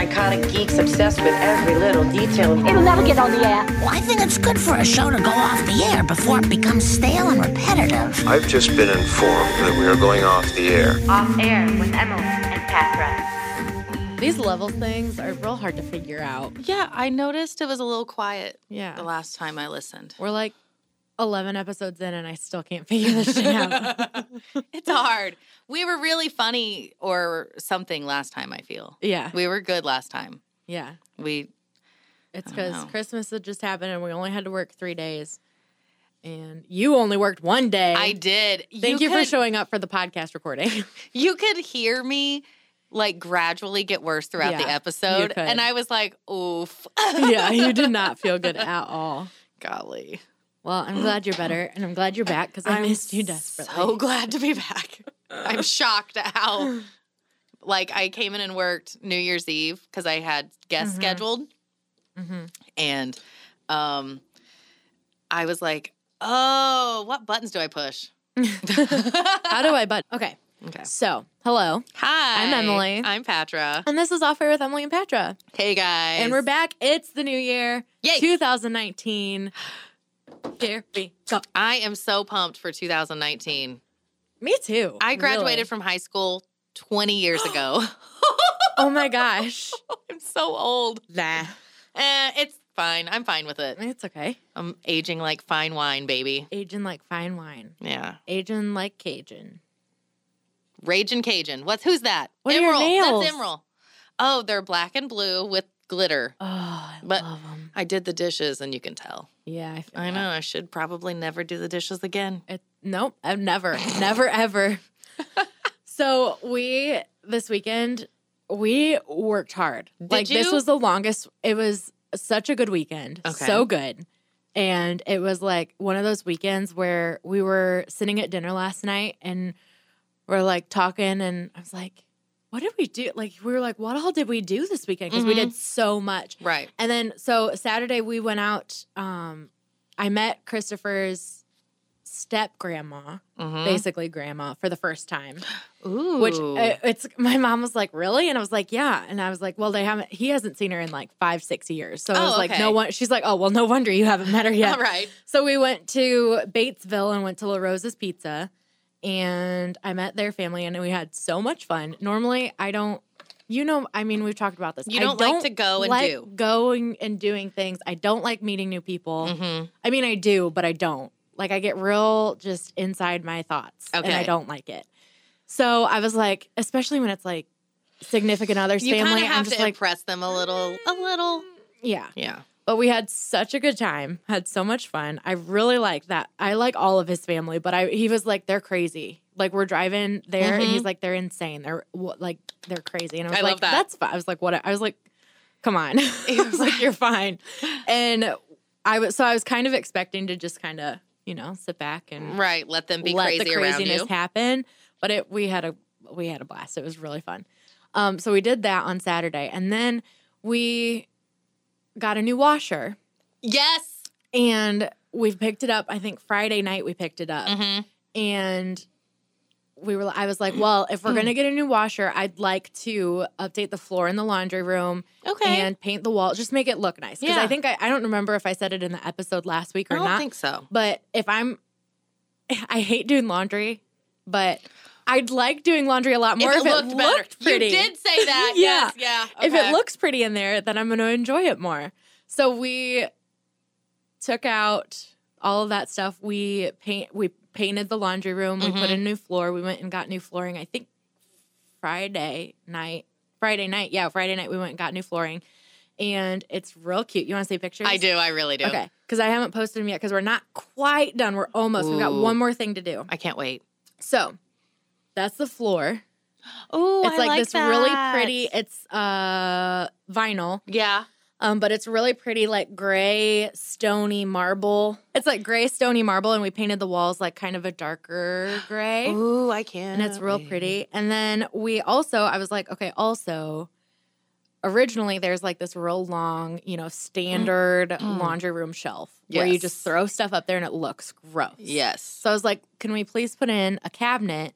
psychotic geeks obsessed with every little detail. It'll never get on the air. Well, I think it's good for a show to go off the air before it becomes stale and repetitive. I've just been informed that we are going off the air. Off air with Emily and Patra. These level things are real hard to figure out. Yeah, I noticed it was a little quiet Yeah. the last time I listened. We're like 11 episodes in and I still can't figure this shit out. it's hard. We were really funny or something last time, I feel. yeah. We were good last time. Yeah. We It's because. Christmas had just happened and we only had to work three days. And you only worked one day. I did. Thank you, for could- showing up for the podcast recording. You could hear me like gradually get worse throughout the Yeah, you episode. And I was like, oof. yeah, you did not feel good at all. Golly. Well, I'm glad you're better and I'm glad you're back because I I'm missed you desperately. So glad to be back. I'm shocked at how like I came in and worked New Year's Eve because I had guests Mhm. scheduled. Mhm. And um I was like, oh, what buttons do I push? How do I but okay. Okay. So hello. Hi. I'm Emily. I'm Patra. And this is Off Air with Emily and Patra. Hey guys. And we're back. It's the new year. Yay. 2019. Here we go. I am so pumped for 2019. Me too. I graduated really. from high school 20 years ago. Oh my gosh. I'm so old. Nah. Eh, it's fine. I'm fine with it. It's okay. I'm aging like fine wine, baby. Aging like fine wine. Yeah. Aging like Cajun. Raging Cajun. What's who's that? What are your Emerald. nails? That's Emerald. Oh, they're black and blue with glitter. Oh, I But- love them. I did the dishes and you can tell. Yeah, I, feel I know. I should probably never do the dishes again. It, nope, I've never, never, ever. so we this weekend we worked hard. like this was the longest. It was such a good weekend. Okay. So good. And it was like one of those weekends where we were sitting at dinner last night and we're like talking and I was like, what did we do? Like we were like, what all did we do this weekend? Because we Mhm. did so much. Right. And then so Saturday we went out. Um, I met Christopher's step grandma, Mhm. basically grandma, for the first time. Ooh. Which uh, it's my mom was like, really, and I was like, yeah, and I was like, well, they haven't. He hasn't seen her in like five, six years. So I Oh, was like, okay. no one. She's like, oh well, no wonder you haven't met her yet. All right. So we went to Batesville and went to La Rosa's Pizza, and I met their family, and we had so much fun. Normally, I don't. You know, I mean, we've talked about this. You I don't like to go and like do. going and doing things. I don't like meeting new people. hmm I mean, I do, but I don't. Like, I get real just inside my thoughts, and I don't like it. So I was like, especially when it's like significant others' You kind family, of I'm just to like, impress them a little. A little. yeah. Yeah. But we had such a good time, had so much fun. I really like that. I like all of his family, but I he was like, they're crazy. Like we're driving there, and he's like, they're insane. They're like, they're crazy. And I was I like, that. that's fine. I was like, what? I was like, come on. I was like, you're fine. And I was so I was kind of expecting to just kind of you know sit back and Right. Let them be let crazy the around craziness you. happen. But it we had a we had a blast. It was really fun. Um, so we did that on Saturday, and then we got a new washer, yes. and we picked it up. I think Friday night we picked it up, hmm and we were. I was like, well, if we're gonna get a new washer, I'd like to update the floor in the laundry room Okay. and paint the wall, just make it look nice. Because Yeah. I think I, I don't remember if I said it in the episode last week I or don't not. think so. But if I'm, I hate doing laundry, but I'd like doing laundry a lot more if if, it looked pretty. You did say that. Yeah. Yes. Yeah. If it looks pretty in there, then I'm going to enjoy it more. So we took out all of that stuff. We paint. We painted the laundry room. We put Mhm. in new floor. We went and got new flooring. I think Friday night. Friday night. Yeah, Friday night we went and got new flooring, and it's real cute. You want to see pictures? I do. I really do. Okay, because I haven't posted them yet because we're not quite done. We're almost. We've got one more thing to do. I can't wait. So that's the floor. Oh, it's like, this really pretty. It's uh vinyl, Yeah. um, but it's really pretty, like gray stony marble. It's like gray stony marble, and we painted the walls like kind of a darker gray, Ooh, I can. and it's real pretty. And then we also, I was like, okay, also. Originally, there's like this real long, you know, standard laundry room shelf where you just throw stuff up there and it looks gross. Yes. So I was like, can we please put in a cabinet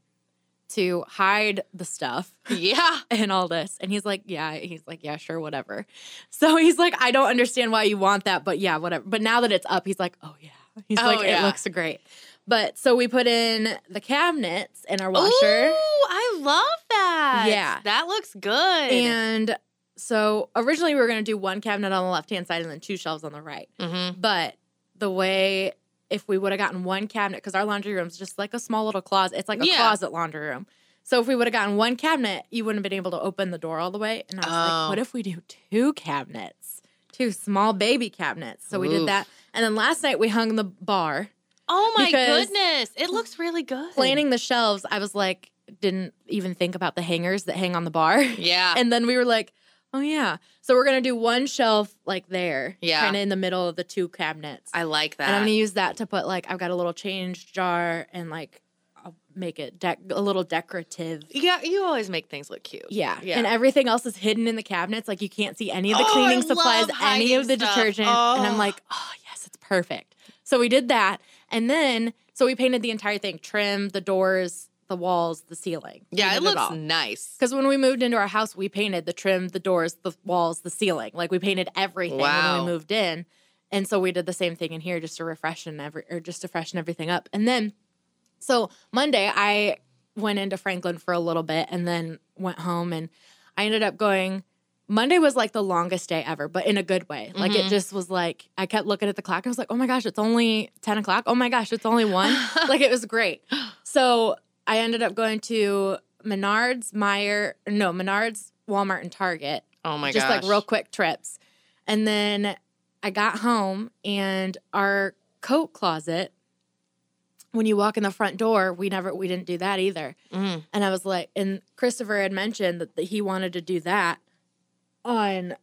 to hide the stuff Yeah. and all this. And he's like, yeah, he's like, yeah, sure, whatever. So he's like, I don't understand why you want that, but yeah, whatever. But now that it's up, he's like, oh yeah. He's Oh, like, it looks great. But so we put in the cabinets in our washer. Ooh, I love that. Yeah. That looks good. And so originally we were going to do one cabinet on the left hand side and then two shelves on the right. Mhm. But the way, if we would have gotten one cabinet, because our laundry room is just like a small little closet, it's like a Yeah. closet laundry room. So if we would have gotten one cabinet, you wouldn't have been able to open the door all the way. And I was Oh. like, what oh. if we do two cabinets? Two small baby cabinets. So we did that. And then last night we hung the bar. oh my goodness. It looks really good. Planning the shelves, I was like, didn't even think about the hangers that hang on the bar. Yeah. And then we were like, oh yeah. So we're gonna do one shelf like there, Yeah. kind of in the middle of the two cabinets. I like that. and I'm gonna use that to put like I've got a little change jar and like I'll make it dec- a little decorative. yeah, you always make things look cute. Yeah. Yeah. and everything else is hidden in the cabinets. Like you can't see any of the Oh, cleaning I supplies, any of the stuff. detergent, and I'm Oh. like, oh yes, it's perfect. So we did that, and then so we painted the entire thing: trim, the doors, the walls, the ceiling. Yeah, it looks all. nice. Because when we moved into our house, we painted the trim, the doors, the walls, the ceiling. Like we painted everything when we moved in. And so we did the same thing in here just to refresh and every or just to freshen everything up. And then so Monday I went into Franklin for a little bit and then went home and I ended up going Monday was like the longest day ever, but in a good way. Like Mm-hmm. it just was like I kept looking at the clock. I was like, oh my gosh, it's only 10 o'clock. Oh my gosh, it's only one. like it was great. So I ended up going to Menards, Meijer, no, Menards, Walmart, and Target. Oh my god. just gosh. like real quick trips. And then I got home and our coat closet, when you walk in the front door, we never we didn't do that either. Mm. And I was like, and Christopher had mentioned that, that he wanted to do that on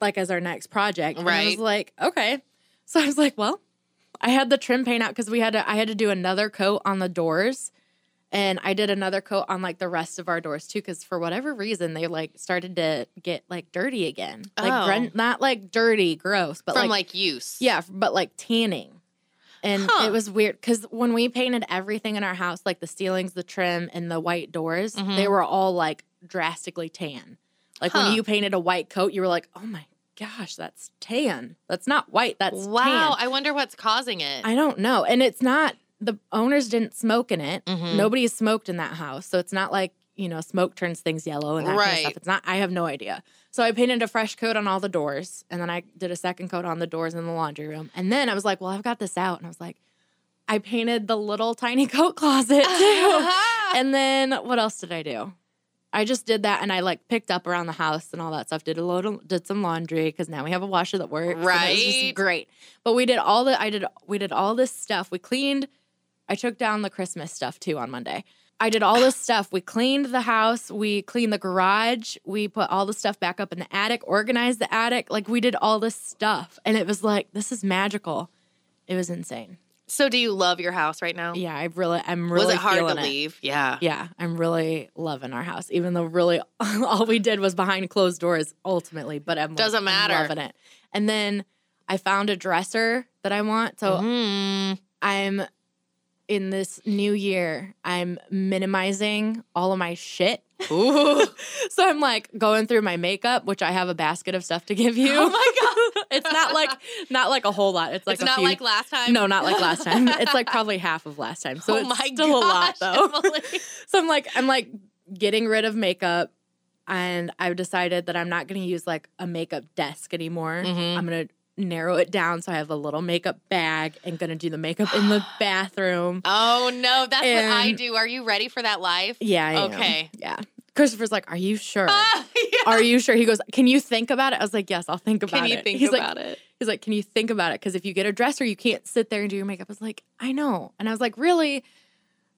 like as our next project. And I was like, okay. So I was like, well, I had the trim paint out because we had to I had to do another coat on the doors. And I did another coat on like the rest of our doors too, because for whatever reason they like started to get like dirty again. Like Oh. gren- not like dirty, gross, but From like like, use. yeah, but like tanning. And Huh. it was weird because when we painted everything in our house, like the ceilings, the trim, and the white doors, Mhm. they were all like drastically tan. Like Huh. when you painted a white coat, you were like, oh my gosh, that's tan. That's not white, that's Wow. tan. I wonder what's causing it. I don't know. And it's not, the owners didn't smoke in it. Mhm. Nobody smoked in that house. So it's not like, you know, smoke turns things yellow and that kind of stuff. It's not, I have no idea. So I painted a fresh coat on all the doors and then I did a second coat on the doors in the laundry room. And then I was like, well, I've got this out. And I was like, I painted the little tiny coat closet too. and then what else did I do? I just did that and I like picked up around the house and all that stuff. Did a load of, did some laundry because now we have a washer that works. and it was Right. just great. But we did all the I did we did all this stuff. We cleaned. I took down the Christmas stuff too on Monday. I did all this stuff. We cleaned the house. We cleaned the garage. We put all the stuff back up in the attic, organized the attic. Like we did all this stuff. And it was like, this is magical. It was insane. so do you love your house right now? Yeah, I really, I'm really Was it hard to it. leave? Yeah. Yeah, I'm really loving our house, even though really all we did was behind closed doors ultimately. But I'm Doesn't I'm matter. loving it. And then I found a dresser that I want. So Mm. I'm in this new year. I'm minimizing all of my shit. So I'm like going through my makeup, which I have a basket of stuff to give you. Oh my god. it's not like not like a whole lot. It's like it's not few- like last time. no, not like last time. It's like probably half of last time. So oh it's my still a lot though. So I'm like, I'm like getting rid of makeup, and I've decided that I'm not going to use like a makeup desk anymore. Mhm. I'm going to narrow it down so I have a little makeup bag and to do the makeup in the bathroom. Oh no, that's what I do. Are you ready for that life? Yeah. I am. Okay. Yeah. Christopher's like, "Are you sure? Ah, yeah. Are you sure?" He goes, "Can you think about it?" I was like, "Yes, I'll think about it." Can it." you think He's about like, it? He's like, "Can you think about it? Because if you get a dresser, you can't sit there and do your makeup." I was like, "I know," and I was like, "Really?"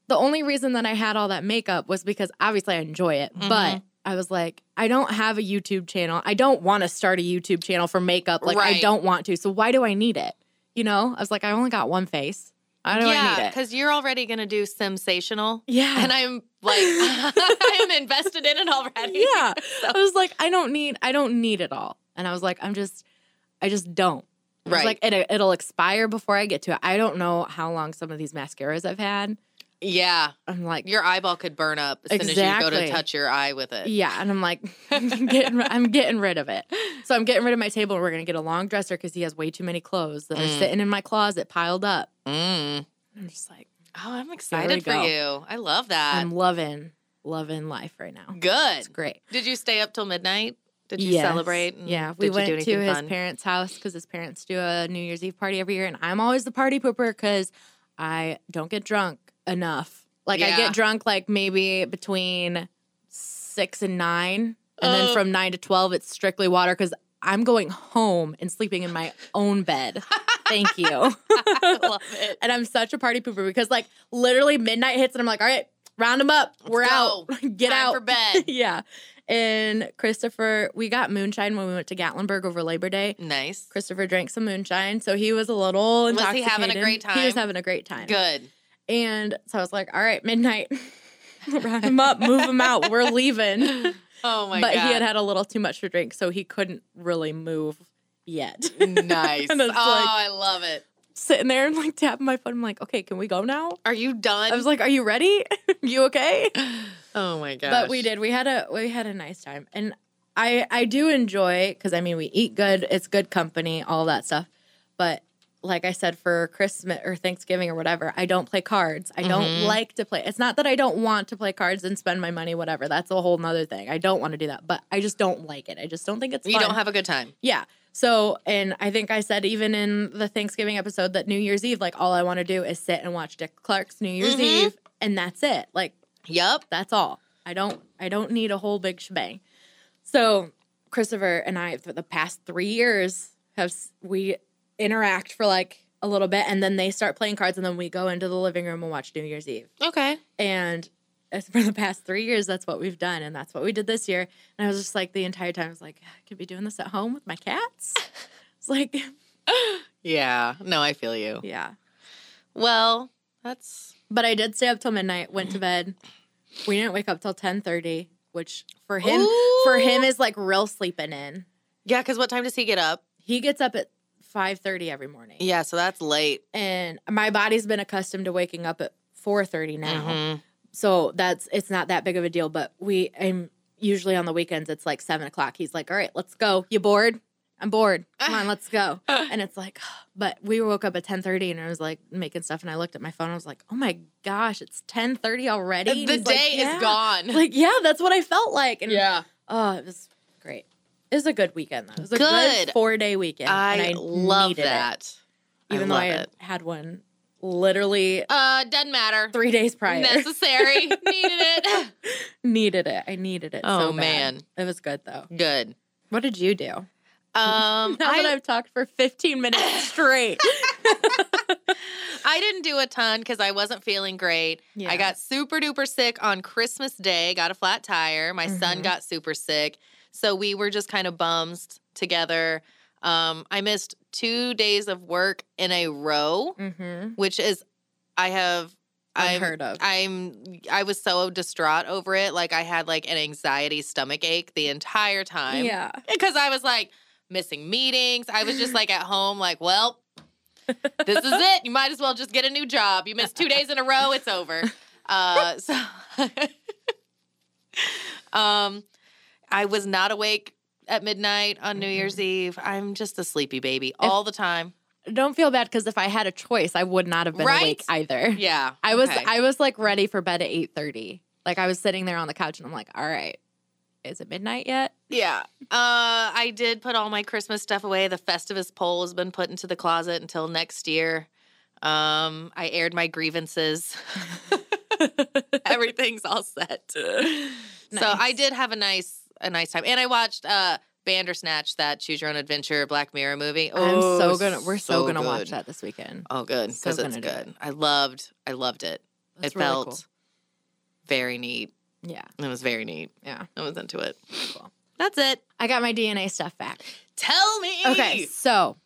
The only reason that I had all that makeup was because obviously I enjoy it, Mm-hmm. but I was like, I don't have a YouTube channel. I don't want to start a YouTube channel for makeup. Like I don't want to. So why do I need it? You know? I was like, I only got one face. I don't yeah, need it. because you're already gonna do sensational. Yeah. And I'm like, I am invested in it already. yeah. I was like, I don't need, I don't need it all. And I was like, I'm just, I just don't. Right. like, it, it'll expire before I get to it. I don't know how long some of these mascaras I've had. Yeah. I'm like, Your eyeball could burn up as soon as you go to touch your eye with it. yeah, and I'm like, getting, I'm getting rid of it. So I'm getting rid of my table. and We're gonna get a long dresser because he has way too many clothes that are Mm. sitting in my closet piled up. Mm. I'm just like, Oh, I'm excited for go. you. I love that. I'm loving, loving life right now. Good. It's great. Did you stay up till midnight? Did you Yes. celebrate? and Yeah, we went to his fun? parents' house because his parents do a New Year's Eve party every year, and I'm always the party pooper because I don't get drunk enough. Like I get drunk like maybe between six and nine, and then Oh. from nine to twelve it's strictly water because I'm going home and sleeping in my own bed. Thank you. I love it. and I'm such a party pooper because like literally midnight hits and I'm like, all right, round them up. We're go. out. Get Time out for bed. yeah. And Christopher, we got moonshine when we went to Gatlinburg over Labor Day. Nice. Christopher drank some moonshine, so he was a little intoxicated. Was he having a great time? He was having a great time. Good. And so I was like, all right, midnight. Round him up, move him out. We're leaving. Oh my god. but god. he had had a little too much to drink, so he couldn't really move yet. nice. Oh, like- I love it. Sitting there and like tapping my foot. I'm like, okay, can we go now? Are you done? I was like, "Are you ready? you okay?" oh my gosh. But we did. We had a we had a nice time, and I I do enjoy because I mean we eat good. It's good company, all that stuff. But like I said, for Christmas or Thanksgiving or whatever, I don't play cards. I don't Mhm. like to play. It's not that I don't want to play cards and spend my money, whatever. That's a whole nother thing. I don't want to do that, but I just don't like it. I just don't think it's. You fun. don't have a good time. Yeah. So, and I think I said even in the Thanksgiving episode that New Year's Eve, like all I want to do is sit and watch Dick Clark's New Year's Mhm. Eve, and that's it. Like yep, that's all. I don't I don't need a whole big shebang. So Christopher and I for the past three years have we interact for like a little bit and then they start playing cards and then we go into the living room and watch New Year's Eve. Okay. And for the past three years, that's what we've done. And that's what we did this year. And I was just like the entire time I was like, I could be doing this at home with my cats. It's like, Yeah. No, I feel you. yeah. Well, that's But I did stay up till midnight, went to bed. We didn't wake up till ten thirty, which for him for him is like real sleeping in. yeah. Because what time does he get up? He gets up at five thirty every morning, Yeah. So that's late. and my body's been accustomed to waking up at four thirty now. Mhm. So that's it's not that big of a deal. But we, I'm usually on the weekends. It's like seven o'clock. He's like, "All right, let's go. You bored? I'm bored. Come on, let's go." And it's like, but we woke up at ten thirty, and I was like making stuff, and I looked at my phone. I was like, "Oh my gosh, it's ten thirty already." And The he's like, day "Yeah." is gone. Like, yeah, that's what I felt like. And yeah. oh, it was. It was a good weekend though. It was a Good. good four day weekend. I, and I love needed it, that. even I though I had, had one literally Uh, doesn't matter. three days prior. Necessary. Needed it. needed it. I needed it. Oh, so bad. man. it was good though. Good. What did you do? Um, Now that I, I've talked for 15 minutes straight. I didn't do a ton because I wasn't feeling great. Yeah. I got super duper sick on Christmas Day, got a flat tire. My son Mhm. got super sick. So we were just kind of bums together. Um, I missed two days of work in a row, mm-hmm. which is, I have. I'm, Unheard of. I'm I was so distraught over it. Like I had like an anxiety stomach ache the entire time. Yeah. Because I was like missing meetings. I was just like at home, like, well, this is it. You might as well just get a new job. You missed two days in a row, it's over. Uh, so, um, I was not awake at midnight on New Year's Eve. I'm just a sleepy baby all the time. Don't feel bad because if I had a choice, I would not have been Right? awake either. Yeah, I was okay. I was like ready for bed at 8:30. Like I was sitting there on the couch and I'm like, all right, is it midnight yet? Yeah. Uh, I did put all my Christmas stuff away. The Festivus pole has been put into the closet until next year. Um, I aired my grievances. Everything's all set. So I did have a nice a nice time. And I watched uh Bandersnatch, that Choose Your Own Adventure Black Mirror movie. Oh, I'm so Oh, gonna we're so, gonna watch that this weekend. Oh good. So Because it's good. it. I loved I loved it. That's it really felt cool. very neat. Yeah, It was very neat. yeah. I was into it. Cool. That's it. I got my DNA stuff back. Tell me. Okay, so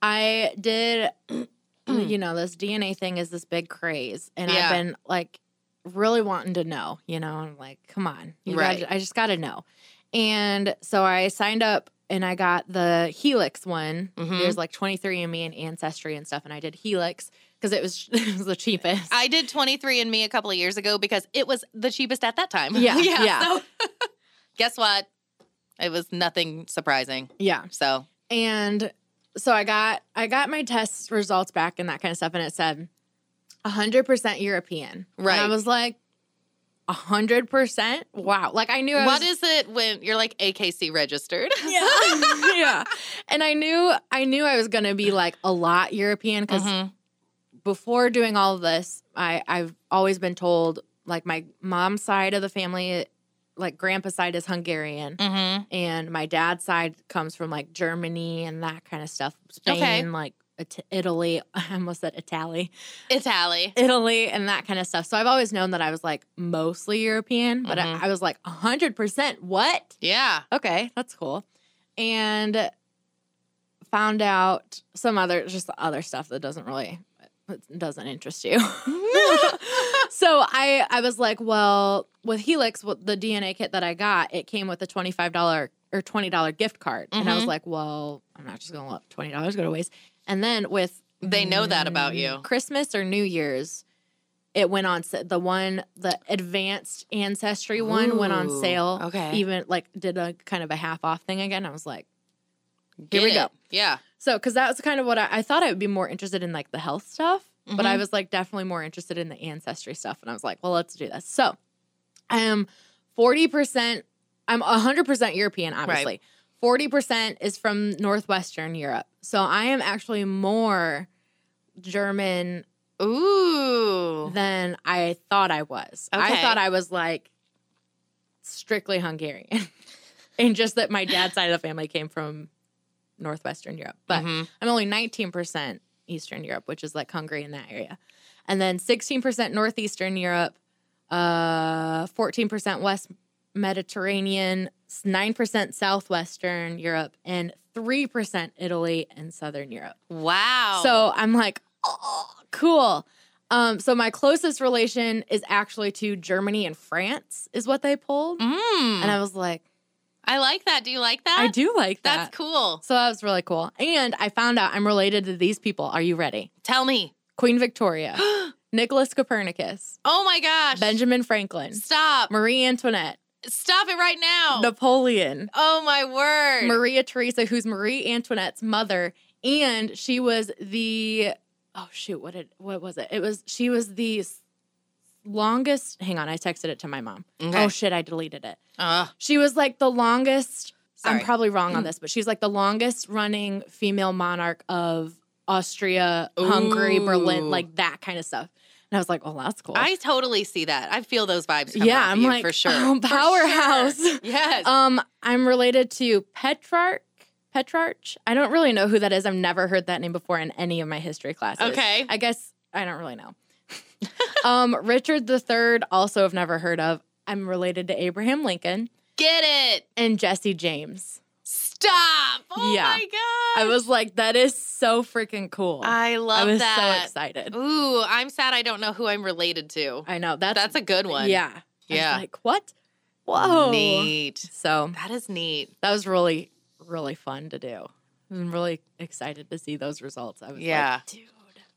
I did, you know, this DNA thing is this big craze, and Yeah. I've been like really wanting to know. You know, I'm like, come on, you Right. gotta, I just got to know. And so I signed up, and I got the Helix one. Mhm. There's like 23andMe and Ancestry and stuff, and I did Helix. because it was it was the cheapest. I did 23andMe a couple of years ago because it was the cheapest at that time. Yeah. Yeah, yeah. So guess what? It was nothing surprising. yeah, So and so I got I got my test results back and that kind of stuff, and it said hundred percent European. And I was like, hundred percent. Wow. Like I knew I what was, is it when you're like AKC registered? Yeah. yeah. And I knew I knew I was gonna be like a lot European because Mhm. before doing all of this, I, I've always been told like my mom's side of the family, like grandpa's side is Hungarian. Mhm. And my dad's side comes from like Germany and that kind of stuff. Spain, Okay. like Italy. I almost said Italy. Italy. Italy and that kind of stuff. So I've always known that I was like mostly European, but Mhm. I, I was like 100% what? Yeah. Okay, that's cool. And found out some other just other stuff that doesn't really doesn't interest you. so I I was like, well, with Helix, what the DNA kit that I got, it came with a twenty five dollar or twenty dollar gift card, and I was Mhm. like, well, I'm not just gonna let twenty dollars go to waste. And then with They know that about you. mm, Christmas or New Year's, it went on the one the advanced ancestry one went on sale. okay. even like did a kind of a half off thing again. I was like, Get we it. go. Yeah. so because that was kind of what I, I thought I would be more interested in, like the health stuff, but I Mhm. was like definitely more interested in the ancestry stuff, and I was like, well, let's do this. So I am forty percent. I'm hundred percent European, obviously. Forty percent is from northwestern Europe, so I am actually more German Ooh. than I thought I was. I thought I was like strictly Hungarian. and just that my dad's side of the family came from northwestern Europe. But Mhm. I'm only 19% Eastern Europe, which is like Hungary in that area. And then 16% Northeastern Europe, uh 14% West Mediterranean, 9% Southwestern Europe, and 3% Italy and Southern Europe. Wow. So I'm like, oh, cool. Um, so my closest relation is actually to Germany and France, is what they pulled. Mm. And I was like, I like that. Do you like that? I do like that. That's cool. So that was really cool. And I found out I'm related to these people. Are you ready? Tell me. Queen Victoria, Nicholas Copernicus, Oh my gosh. Benjamin Franklin, Stop. Marie Antoinette, Stop it right now. Napoleon, Oh my word. Maria Theresa, who's Marie Antoinette's mother, and she was the oh shoot, what did what was it? It was she was the longest. Hang on, I texted it to my mom. Okay. Oh shit, I deleted it. Uh, She was like the longest. Sorry. I'm probably wrong on this, but she's like the longest running female monarch of Austria, Hungary, Berlin, like that kind of stuff. And I was like, oh, that's cool. I totally see that. I feel those vibes. Yeah, I'm you like for sure. oh, For powerhouse. sure. Yes. Um, I'm related to Petrarch. Petrarch. I don't really know who that is. I've never heard that name before in any of my history classes. Okay. I guess I don't really know. um, Richard III, also have never heard of. I'm related to Abraham Lincoln Get it. and Jesse James. Stop. Oh Yeah. my god. I was like, that is so freaking cool. I love I was that. so excited. Ooh, I'm sad I don't know who I'm related to. I know that's That's a good one. Yeah. I was Yeah. like what? Whoa. Neat. So That is neat. that was really really fun to do. I'm really excited to see those results. I was Yeah. like, dude.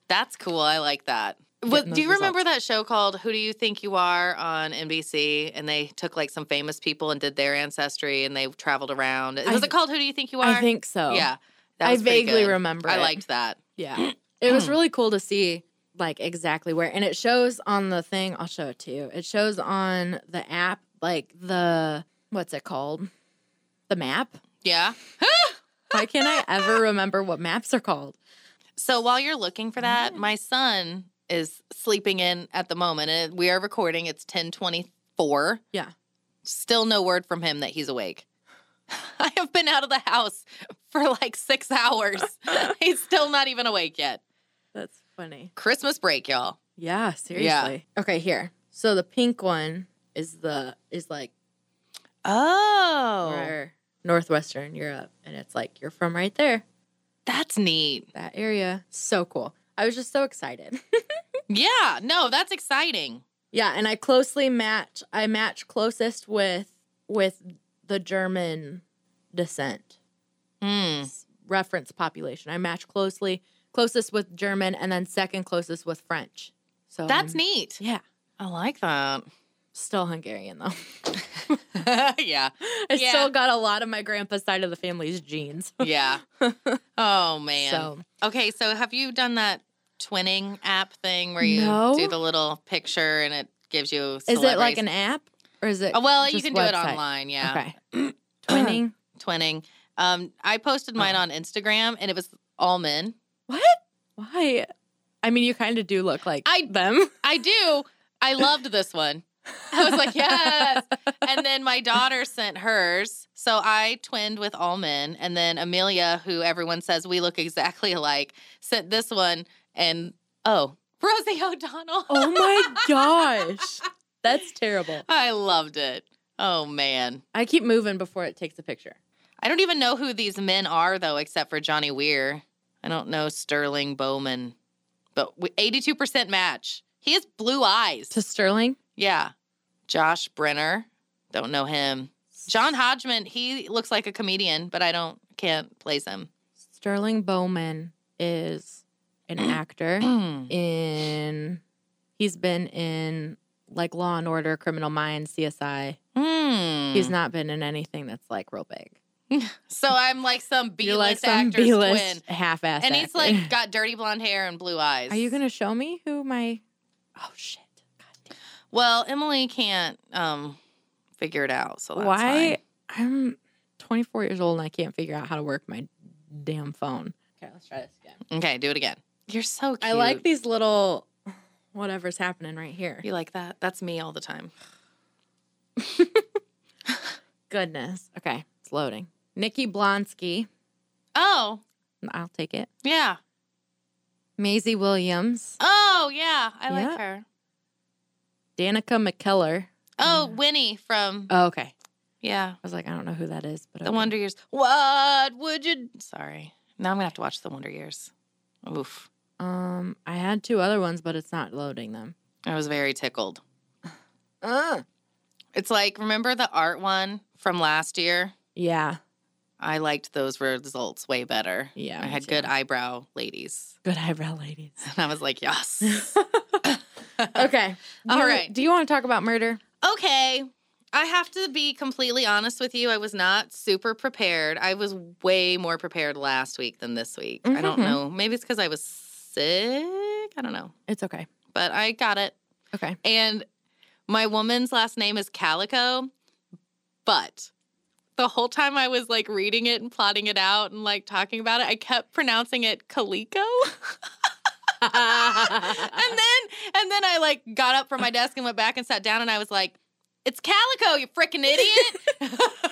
That's cool. I like that. Those do you remember that show called Who Do You Think You Are on NBC? And they took like some famous people and did their ancestry and they traveled around. Was I- it called Who Do You Think You Are? I think so. Yeah. I vaguely remember I it. liked that. Yeah. It was hmm. really cool to see like exactly where and it shows on the thing, I'll show it to you. It shows on the app like the what's it called? The map? Yeah. Why can't I ever remember what maps are called? So while you're looking for that, my son is sleeping in at the moment. And we are recording. It's 1024. Yeah. Still no word from him that he's awake. I have been out of the house for like six hours. he's still not even awake yet. That's funny. Christmas break, y'all. Yeah, seriously. Okay, here. So the pink one is the is like Oh, northwestern Europe, and it's like you're from right there, that's neat. that area. So cool. I was just so excited. Yeah, no, that's exciting. yeah, and I closely match. I match closest with with the German descent Mm. reference population. I match closely closest with German, and then second closest with French. So That's I'm- neat. Yeah, I like that. still Hungarian though. yeah. I Yeah. still got a lot of my grandpa's side of the family's genes. Yeah. oh man. So Okay, so have you done that twinning app thing where you No. do the little picture and it gives you is it like an app or is it? Oh, well, you can do it online, yeah. Okay. Twinning. Twinning. Um, I posted mine on Instagram and it was all men. what? Why? I mean, you kind of do look like I- them. I do. I loved this one. I was like, yes. and then my daughter sent hers. So I twinned with all men. And then Amelia, who everyone says we look exactly alike, sent this one. And oh, Rosie O'Donnell. Oh my gosh. That's terrible. I loved it. Oh, man. I keep moving before it takes a picture. I don't even know who these men are, though, except for Johnny Weir. I don't know Sterling Beaumon, but 82% match. He has blue eyes. To Sterling? Yeah. Josh Brenner. Don't know him. John Hodgman, he looks like a comedian, but I don't can't place him. Sterling Beaumon is an actor in he's been in like Law and Order, Criminal Minds, CSI. Hmm. He's not been in anything that's like real big. So I'm like some You're like B-list some actor's B-list twin. half-ass And he's actor. like got dirty blonde hair and blue eyes. Are you gonna show me who my? Oh shit! God damn. Well, Emily can't um figure it out. So that's Why? I'm 24 years old and I can't figure out how to work my damn phone. Okay, let's try this again. Okay, do it again. You're so cute. I like these little whatever's happening right here. You like that? That's me all the time. Goodness. Okay, it's loading. Nikki Blonsky. Oh, I'll take it. yeah. Maisie Williams. Oh, yeah. I like her. Danica McKellar. Oh, Winnie from Oh, okay. yeah. I was like, I don't know who that is, but The okay. Wonder Years. What would you? Sorry. Now I'm gonna have to watch The Wonder Years. Oof. Um, I had two other ones, but it's not loading them. I was very tickled. Uh. It's like remember the art one from last year. Yeah. I liked those results way better. Yeah, I had too. good eyebrow ladies, Good eyebrow ladies. and I was like, yes. Okay. All Do you- right. Do you want to talk about murder? Okay. I have to be completely honest with you. I was not super prepared. I was way more prepared last week than this week. I don't Mhm. know. Maybe it's because I was sick. I don't know. It's okay. But I got it. Okay. And my woman's last name is Calico. But the whole time I was like reading it and plotting it out and like talking about it, I kept pronouncing it Calico. and then and then I like got up from my desk and went back and sat down and I was like, "It's Calico, you freaking idiot!"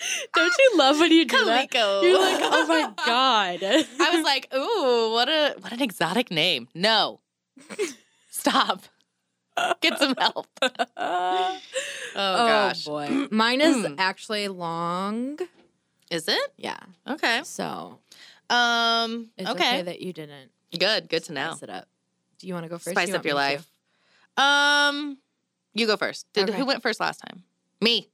Don't you love when you do that? You're like, oh my god. I was like, "Ooh, what a what an exotic name." No, stop. Get some help. Oh, gosh, boy. Mine is Mm. actually long. is it Yeah. okay? So Um, it's okay, okay, that you didn't good, good to know. spice it up. Do you want to go first? Spice You up want your me to? life. Um, you go first. Did Okay. who went first last time? Me.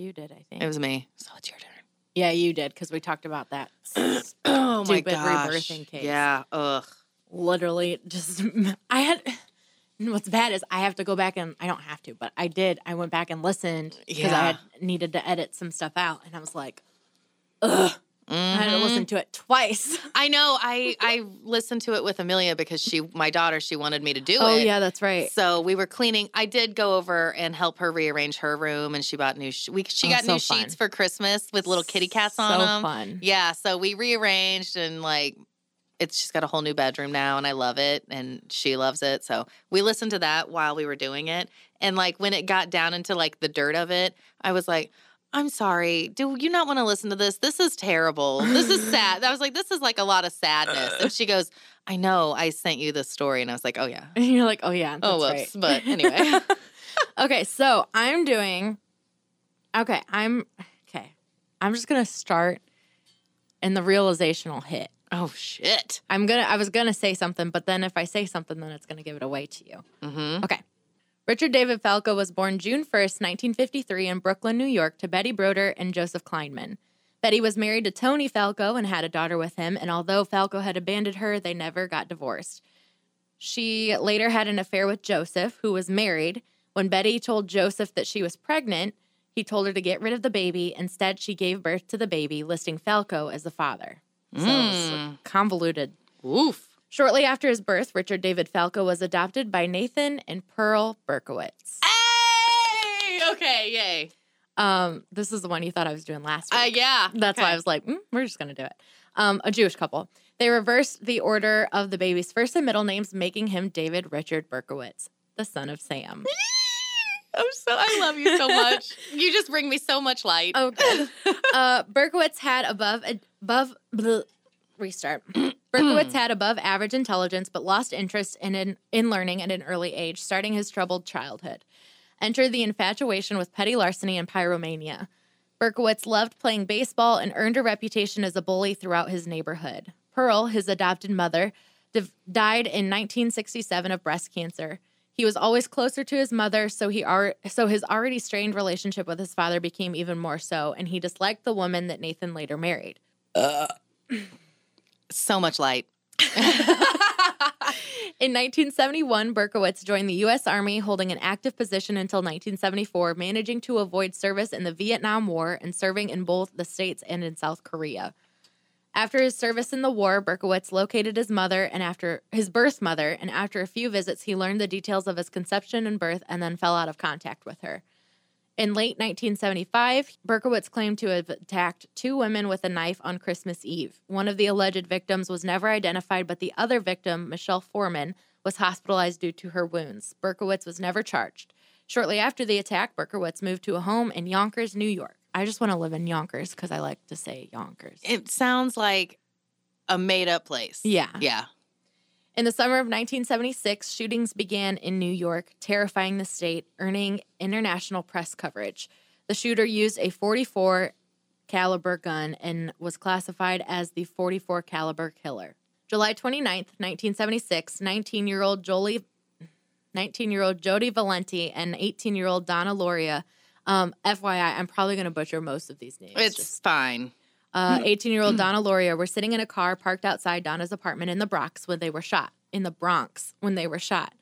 You did, I think. It was me. So it's your turn. yeah, you did because we talked about that. oh my Stupid gosh. rebirthing case. Yeah. Ugh. Literally, just I had. What's bad is I have to go back and I don't have to, but I did. I went back and listened because I had needed to edit some stuff out, and I was like, ugh. I had to listen mm-hmm. to it twice. I know. I I listened to it with Amelia because she, my daughter, she wanted me to do Oh it. Oh yeah, that's right. So we were cleaning. I did go over and help her rearrange her room, and she bought new. Sh- we she Oh, got so new fun. sheets for Christmas with little kitty cats on so them. fun. Yeah, so we rearranged and like it's she's got a whole new bedroom now and I love it and she loves it. So we listened to that while we were doing it. And like when it got down into like the dirt of it, I was like, I'm sorry. Do you not want to listen to this? This is terrible. This is sad. I was like, this is like a lot of sadness. And she goes, I know. I sent you this story. And I was like, oh, yeah. And you're like, oh yeah, that's Oh, right. whoops. But anyway. okay, so I'm doing. Okay, I'm okay. I'm just gonna start, and the realization will hit. oh, shit. I'm gonna. I was gonna say something, but then if I say something, then it's gonna give it away to you. Mm-hmm. Okay. Richard David Falco was born June 1st, 1953, in Brooklyn, New York, to Betty Broder and Joseph Kleinman. Betty was married to Tony Falco and had a daughter with him, and although Falco had abandoned her, they never got divorced. She later had an affair with Joseph, who was married. When Betty told Joseph that she was pregnant, he told her to get rid of the baby. Instead, she gave birth to the baby, listing Falco as the father. So it's like mm. convoluted. Oof. Shortly after his birth, Richard David Falco was adopted by Nathan and Pearl Berkowitz. Hey! Okay, yay. Um, this is the one you thought I was doing last week. Uh, yeah. That's why I was like, mm, we're just going to do it. Um, a Jewish couple. They reversed the order of the baby's first and middle names, making him David Richard Berkowitz, the son of Sam. I'm so I love you so much. you just bring me so much light. Oh, good. uh, Berkowitz had above above bleh, restart. Berkowitz had above average intelligence, but lost interest in, in in learning at an early age, starting his troubled childhood. Entered the infatuation with petty larceny and pyromania. Berkowitz loved playing baseball and earned a reputation as a bully throughout his neighborhood. Pearl, his adopted mother, div- died in 1967 of breast cancer. He was always closer to his mother, so he ar- so his already strained relationship with his father became even more so, and he disliked the woman that Nathan later married. Uh, So much light. In 1971, Berkowitz joined the U.S. Army, holding an active position until 1974, managing to avoid service in the Vietnam War and serving in both the States and in South Korea. After his service in the war, Berkowitz located his mother and after his birth mother, and after a few visits, he learned the details of his conception and birth and then fell out of contact with her. In late 1975, Berkowitz claimed to have attacked two women with a knife on Christmas Eve. One of the alleged victims was never identified, but the other victim, Michelle Forman, was hospitalized due to her wounds. Berkowitz was never charged. Shortly after the attack, Berkowitz moved to a home in Yonkers, New York. I just want to live in Yonkers because I like to say Yonkers. It sounds like a made up place. Yeah. Yeah. In the summer of 1976, shootings began in New York, terrifying the state, earning international press coverage. The shooter used a 44 caliber gun and was classified as the 44 caliber killer. July 29th, 1976, 19-year-old Jolie 19-year-old Jody Valenti and 18-year-old Donna Lauria. Um, FYI, I'm probably going to butcher most of these names. It's just- fine. Uh, mm. 18 year old mm. Donna Lauria were sitting in a car parked outside Donna's apartment in the Bronx when they were shot. In the Bronx when they were shot.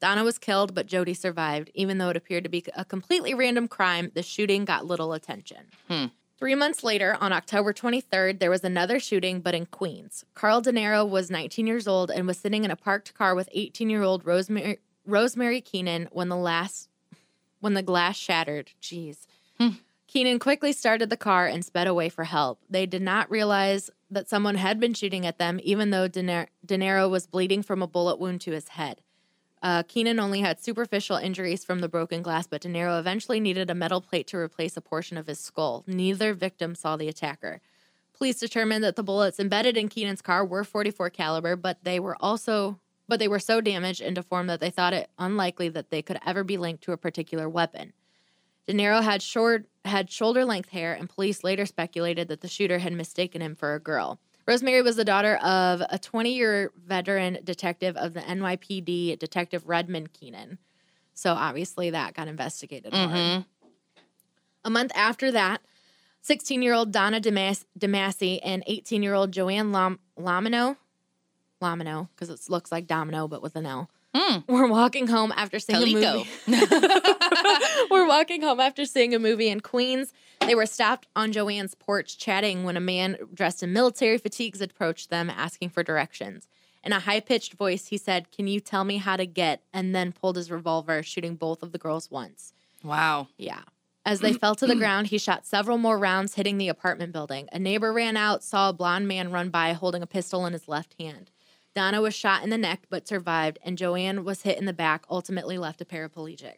Donna was killed, but Jody survived. Even though it appeared to be a completely random crime, the shooting got little attention. Hmm. Three months later, on October 23rd, there was another shooting, but in Queens. Carl Denaro was 19 years old and was sitting in a parked car with 18 year old Rosemary, Rosemary Keenan when the last when the glass shattered. Jeez. Hmm. Keenan quickly started the car and sped away for help. They did not realize that someone had been shooting at them, even though De Denaro was bleeding from a bullet wound to his head. Uh, Keenan only had superficial injuries from the broken glass, but Denaro eventually needed a metal plate to replace a portion of his skull. Neither victim saw the attacker. Police determined that the bullets embedded in Keenan's car were 44 caliber, but they were also but they were so damaged and deformed that they thought it unlikely that they could ever be linked to a particular weapon. Denaro had short had shoulder length hair, and police later speculated that the shooter had mistaken him for a girl. Rosemary was the daughter of a 20 year veteran detective of the NYPD, Detective Redmond Keenan. So obviously that got investigated hard. Mm-hmm. A month after that, 16 year old Donna Damas- DeMasi and 18 year old Joanne Lam- Lamino, Lamino, because it looks like domino but with an L, Hmm. were walking home after seeing a Calico. movie. were walking home after seeing a movie in Queens. They were stopped on Joanne's porch chatting when a man dressed in military fatigues approached them asking for directions. In a high pitched voice, he said, Can you tell me how to get? and then pulled his revolver, shooting both of the girls once. Wow. Yeah. As they fell to the ground, he shot several more rounds, hitting the apartment building. A neighbor ran out, saw a blond man run by holding a pistol in his left hand. Donna was shot in the neck but survived, and Joanne was hit in the back, ultimately left a paraplegic.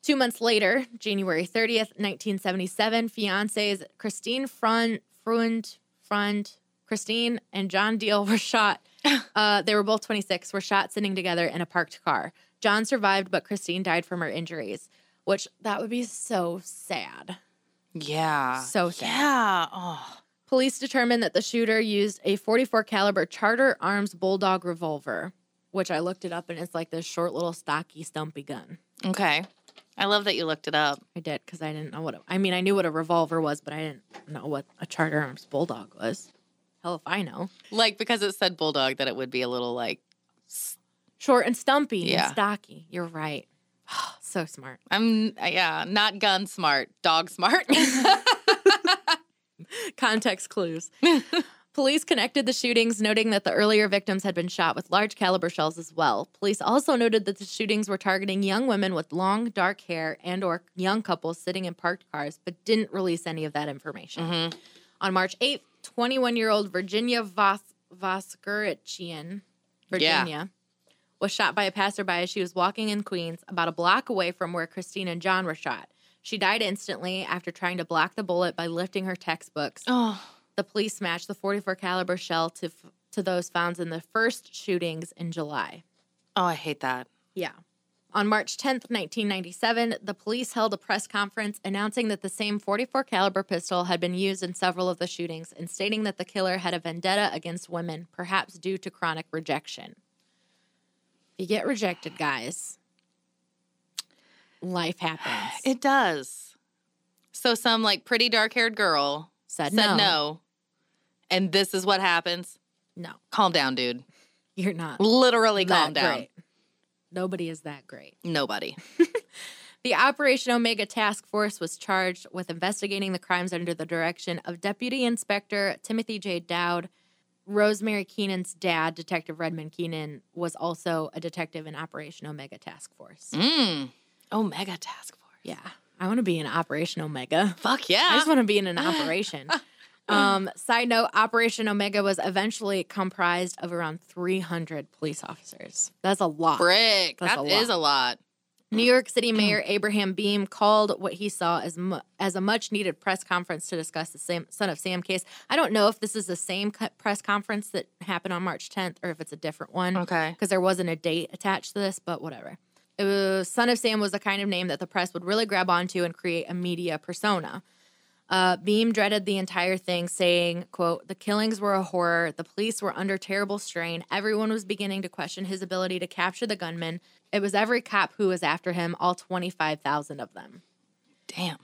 Two months later, January 30th, 1977, fiancés Christine Front, Frund, Front, Christine and John Diel were shot. Uh, they were both 26, were shot sitting together in a parked car. John survived, but Christine died from her injuries, which that would be so sad. Yeah. So sad. Yeah. Oh. Police determined that the shooter used a 44 caliber Charter Arms Bulldog revolver, which I looked it up and it's like this short little stocky stumpy gun. Okay. I love that you looked it up. I did because I didn't know what. It, I mean, I knew what a revolver was, but I didn't know what a Charter Arms Bulldog was. Hell if I know. Like because it said bulldog, that it would be a little like Short and stumpy Yeah. and stocky. You're right. so smart. I'm yeah, not gun smart, dog smart. Context clues. Police connected the shootings, noting that the earlier victims had been shot with large caliber shells as well. Police also noted that the shootings were targeting young women with long, dark hair and or young couples sitting in parked cars, but didn't release any of that information. Mm-hmm. On March 8th, 21-year-old Virginia Vos- Voskerichian, Virginia, was shot by a passerby as she was walking in Queens, about a block away from where Christine and John were shot. She died instantly after trying to block the bullet by lifting her textbooks. oh, The police matched the 44 caliber shell to f- to those found in the first shootings in July. oh, I hate that. Yeah. On March 10th, 1997, the police held a press conference announcing that the same 44 caliber pistol had been used in several of the shootings and stating that the killer had a vendetta against women, perhaps due to chronic rejection. You get rejected, guys. Life happens. It does. So some like pretty dark haired girl said, said no. no. And this is what happens. No, Calm down, dude. you're not Literally calm down. great. Nobody is that great. Nobody. The Operation Omega Task Force was charged with investigating the crimes under the direction of Deputy Inspector Timothy J. Dowd. Rosemary Keenan's dad, Detective Redmond Keenan, was also a detective in Operation Omega Task Force. Mm. Omega Task Force. Yeah, I want to be in Operation Omega. Fuck yeah. I just want to be in an operation. um, side note Operation Omega was eventually comprised of around 300 police officers. That's a lot. Brick. That's That a is a lot. New York City Mayor Abraham Beame called what he saw as mu- as a much needed press conference to discuss the same Son of Sam case. I don't know if this is the same co- press conference that happened on March 10th or if it's a different one. Okay. Because there wasn't a date attached to this, but whatever. Was, Son of Sam was the kind of name that the press would really grab onto and create a media persona. Uh, Beame dreaded the entire thing, saying, quote, the killings were a horror. The police were under terrible strain. Everyone was beginning to question his ability to capture the gunman. It was every cop who was after him, all 25,000 of them. Damn.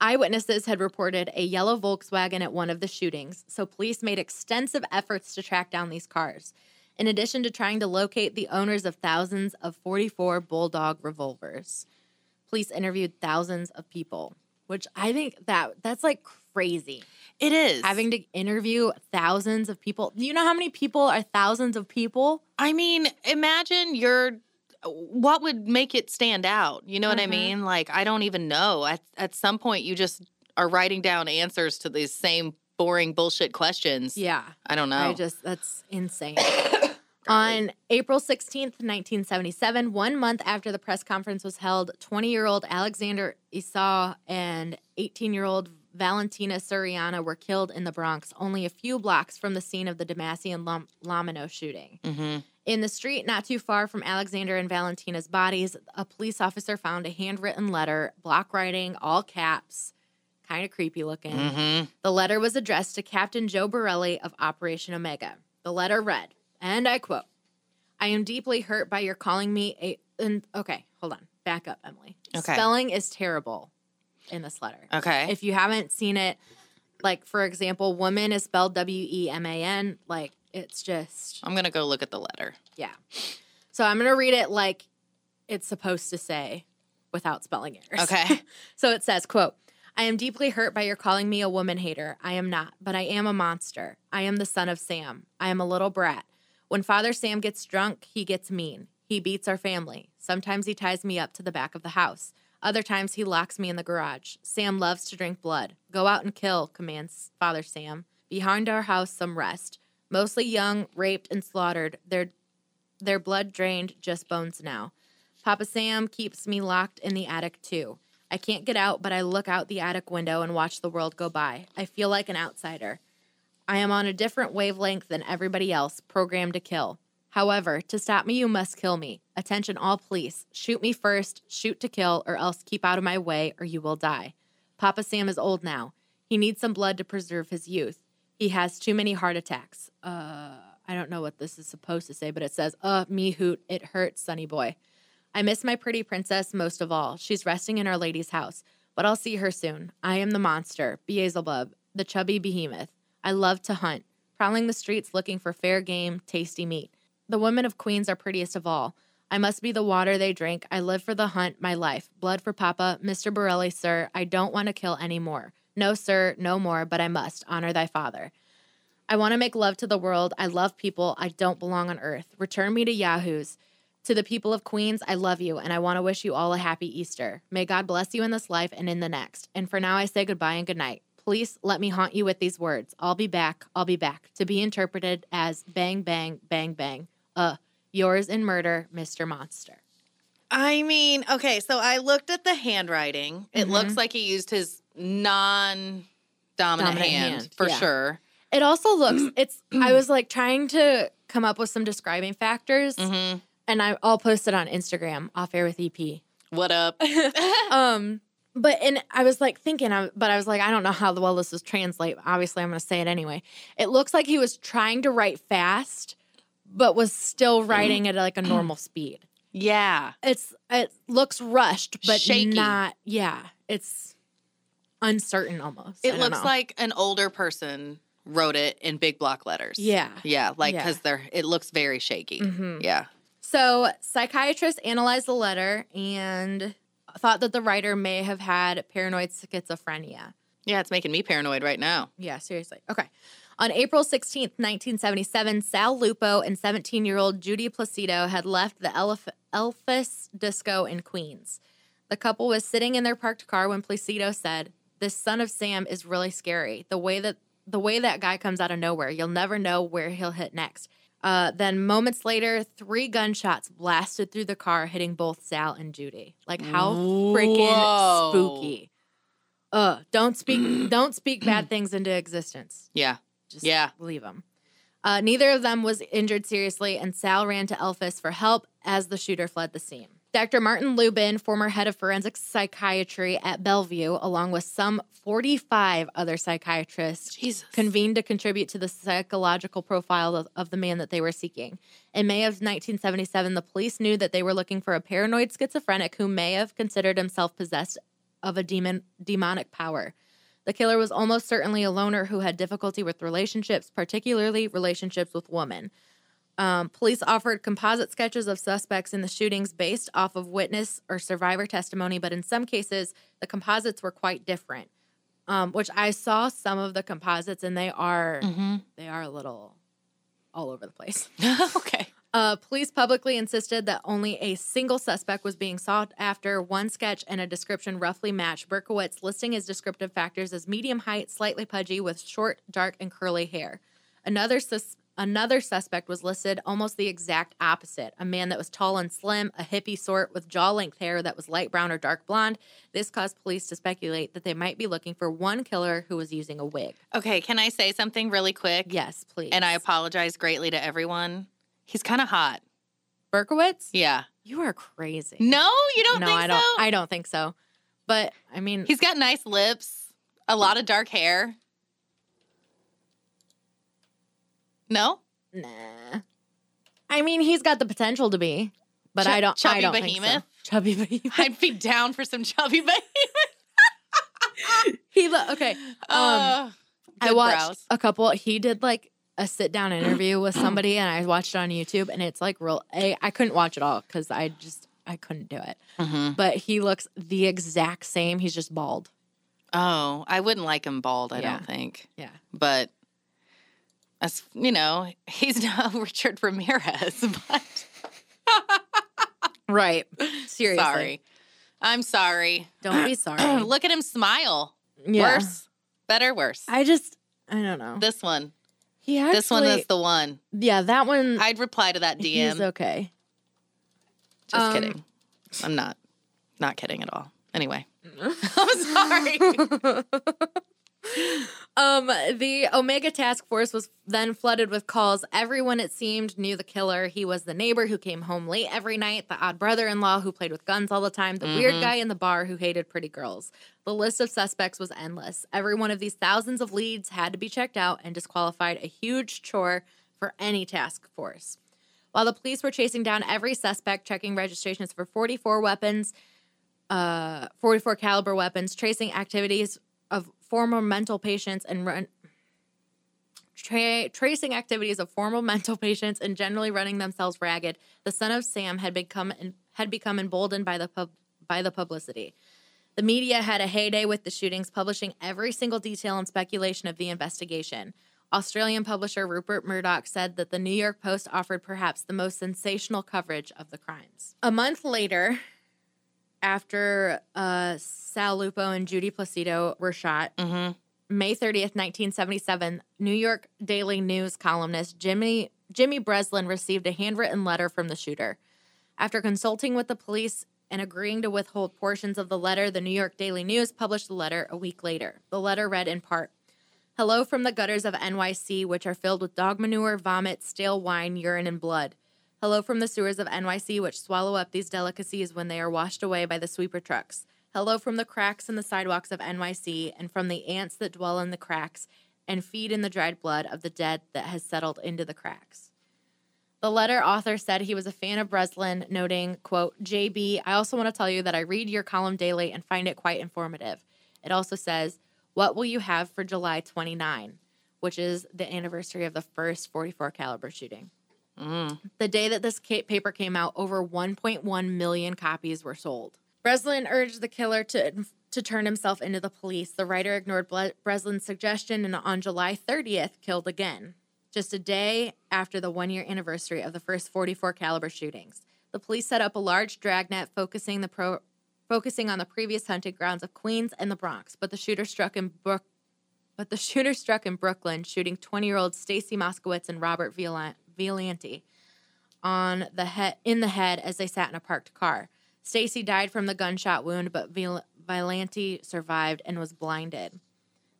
Eyewitnesses had reported a yellow Volkswagen at one of the shootings, so police made extensive efforts to track down these cars, in addition to trying to locate the owners of thousands of 44 Bulldog revolvers. Police interviewed thousands of people, which I think that that's like crazy. It is. Having to interview thousands of people. You know how many people are thousands of people? I mean, imagine you're what would make it stand out? You know what I Mhm. mean? Like I don't even know. At at some point you just are writing down answers to these same boring bullshit questions. Yeah. I don't know. I just that's insane. On April 16th, 1977, one month after the press conference was held, 20 year old Alexander Esau and 18 year old Valentina Suriani were killed in the Bronx, only a few blocks from the scene of the DeMasi and Lomino shooting. Mhm. In the street not too far from Alexander and Valentina's bodies, a police officer found a handwritten letter, block writing, all caps, kind of creepy looking. Mhm. The letter was addressed to Captain Joe Borrelli of Operation Omega. The letter read, and I quote, I am deeply hurt by your calling me a. And, okay, hold on. Back up, Emily. Okay. Spelling is terrible in this letter. Okay. If you haven't seen it, like, for example, woman is spelled W E M A N. Like, it's just, I'm gonna go look at the letter. yeah. So I'm going to read it like it's supposed to say without spelling errors. Okay. So it says, quote, I am deeply hurt by your calling me a woman hater. I am not, but I am a monster. I am the son of Sam. I am a little brat. When Father Sam gets drunk, he gets mean. He beats our family. Sometimes he ties me up to the back of the house. Other times he locks me in the garage. Sam loves to drink blood. Go out and kill, commands Father Sam. Behind our house, some rest. Mostly young, raped, and slaughtered. Their, their blood drained, just bones now. Papa Sam keeps me locked in the attic too. I can't get out, but I look out the attic window and watch the world go by. I feel like an outsider. I am on a different wavelength than everybody else, programmed to kill. However, to stop me, you must kill me. Attention, all police. Shoot me first, shoot to kill, or else keep out of my way, or you will die. Papa Sam is old now. He needs some blood to preserve his youth. He has too many heart attacks. Uh, I don't know what this is supposed to say, but it says, uh, me hoot, it hurts, sonny boy. I miss my pretty princess most of all. She's resting in Our Lady's house, but I'll see her soon. I am the monster, Beelzebub, the chubby behemoth. I love to hunt, prowling the streets looking for fair game, tasty meat. The women of Queens are prettiest of all. I must be the water they drink. I live for the hunt, my life. Blood for Papa. Mr. Borrelli, sir, I don't want to kill any more. No, sir, no more, but I must. Honor thy father. I want to make love to the world. I love people. I don't belong on earth. Return me to Yahoos. To the people of Queens, I love you and I want to wish you all a happy Easter. May God bless you in this life and in the next. And for now, I say goodbye and good night. Please let me haunt you with these words. I'll be back. I'll be back. To be interpreted as bang, bang, bang, bang. Uh, yours in murder, Mr. Monster. I mean, okay, so I looked at the handwriting. It looks like he used his non dominant hand, hand, for yeah. sure. It also looks, it's, I was like trying to come up with some describing factors hmm and I, I'll post it on Instagram off air with EP. What up? Um, but and I was like thinking, I, but I was like, I don't know how well this is translate. Obviously, I'm going to say it anyway. It looks like he was trying to write fast, but was still writing at like a normal speed. yeah. It's it looks rushed, but Shaky. not. Yeah, it's uncertain almost. It looks know. like an older person wrote it in big block letters. Yeah. Yeah, like Yeah. because they're it looks very shaky. Mhm. Yeah. So, psychiatrists analyzed the letter and thought that the writer may have had paranoid schizophrenia. Yeah, it's making me paranoid right now. Yeah, seriously. Okay. On April 16th, 1977, Sal Lupo and 17 year old Judy Placido had left the Elf- Elephas Disco in Queens. The couple was sitting in their parked car when Placido said, This son of Sam is really scary. The way that the way that guy comes out of nowhere, you'll never know where he'll hit next. Uh, then moments later, three gunshots blasted through the car, hitting both Sal and Judy. Like how freaking spooky. Uh, don't speak don't speak bad things into existence. Yeah. Just Yeah. leave them. Uh, neither of them was injured seriously, and Sal ran to Elephas for help as the shooter fled the scene. Dr. Martin Lubin, former head of forensic psychiatry at Bellevue, along with some 45 other psychiatrists, Jesus. convened to contribute to the psychological profile of, of the man that they were seeking. In May of 1977, the police knew that they were looking for a paranoid schizophrenic who may have considered himself possessed of a demon demonic power. The killer was almost certainly a loner who had difficulty with relationships, particularly relationships with women. Um, police offered composite sketches of suspects in the shootings based off of witness or survivor testimony, but in some cases, the composites were quite different. Um, which I saw some of the composites, and they are they are a little all over the place. okay. Uh, police publicly insisted that only a single suspect was being sought after. One sketch and a description roughly matched Berkowitz, listing his descriptive factors as medium height, slightly pudgy, with short, dark, and curly hair. Another sus- another suspect was listed almost the exact opposite: a man that was tall and slim, a hippie sort with jaw-length hair that was light brown or dark blonde. This caused police to speculate that they might be looking for one killer who was using a wig. Okay, can I say something really quick? Yes, please. And I apologize greatly to everyone. He's kind of hot. Berkowitz, Yeah. you are crazy. No, you don't no, think I don't. so? I don't think so. But I mean, He's got nice lips, a lot of dark hair. No? nah. I mean, he's got the potential to be, but Ch- I don't. I chubby don't behemoth? Think so. Chubby behemoth. I'd be down for some chubby baby. he lo- okay. Um, Uh, I watched brows. a couple. He did like a sit down interview with somebody, and I watched it on YouTube, and it's like real. I, I couldn't watch it all because I just I couldn't do it. Mhm. But he looks the exact same. He's just bald. Oh, I wouldn't like him bald, I Yeah. don't think. Yeah. But as you know, he's not Richard Ramirez, but Right. Seriously. sorry. I'm sorry. Don't be sorry. Look at him smile. Yeah. Worse. Better, worse. I just I don't know. this one. He actually, this one is the one. yeah. That one. I'd reply to that DM. He's okay. Just um, kidding. I'm not. Not kidding at all. Anyway. I'm sorry. Um, the Omega Task Force was then flooded with calls. Everyone, it seemed, knew the killer. He was the neighbor who came home late every night, the odd brother in law who played with guns all the time, the weird guy in the bar who hated pretty girls. The list of suspects was endless. Every one of these thousands of leads had to be checked out and disqualified a huge chore for any task force. While the police were chasing down every suspect, checking registrations for 44 weapons, uh, 44 caliber weapons, tracing activities of former mental patients, and run, tra- tracing activities of former mental patients, and generally running themselves ragged, the son of Sam had become had become emboldened by the pub- by the publicity. The media had a heyday with the shootings, publishing every single detail and speculation of the investigation. Australian publisher Rupert Murdoch said that the New York Post offered perhaps the most sensational coverage of the crimes. A month later, after uh, Sal Lupo and Judy Placido were shot, May 30th, 1977, New York Daily News columnist Jimmy Jimmy Breslin received a handwritten letter from the shooter. After consulting with the police and agreeing to withhold portions of the letter, the New York Daily News published the letter a week later. The letter read in part Hello from the gutters of NYC, which are filled with dog manure, vomit, stale wine, urine, and blood. Hello from the sewers of NYC, which swallow up these delicacies when they are washed away by the sweeper trucks. Hello from the cracks in the sidewalks of NYC and from the ants that dwell in the cracks and feed in the dried blood of the dead that has settled into the cracks. The letter author said he was a fan of Breslin, noting, quote, JB, I also want to tell you that I read your column daily and find it quite informative. It also says, What will you have for July 29, which is the anniversary of the first 44 caliber shooting? The day that this paper came out, over 1.1 million copies were sold. Breslin urged the killer to to turn himself into the police. The writer ignored Breslin's suggestion and on July 30th killed again, just a day after the one-year anniversary of the first 44 caliber shootings. The police set up a large dragnet focusing the pro- focusing on the previous hunting grounds of Queens and the Bronx, but the shooter struck in Brook but the shooter struck in Brooklyn, shooting 20-year-old Stacy Moskowitz and Robert Viola- Violante on the head in the head as they sat in a parked car. Stacy died from the gunshot wound, but Viol- survived and was blinded.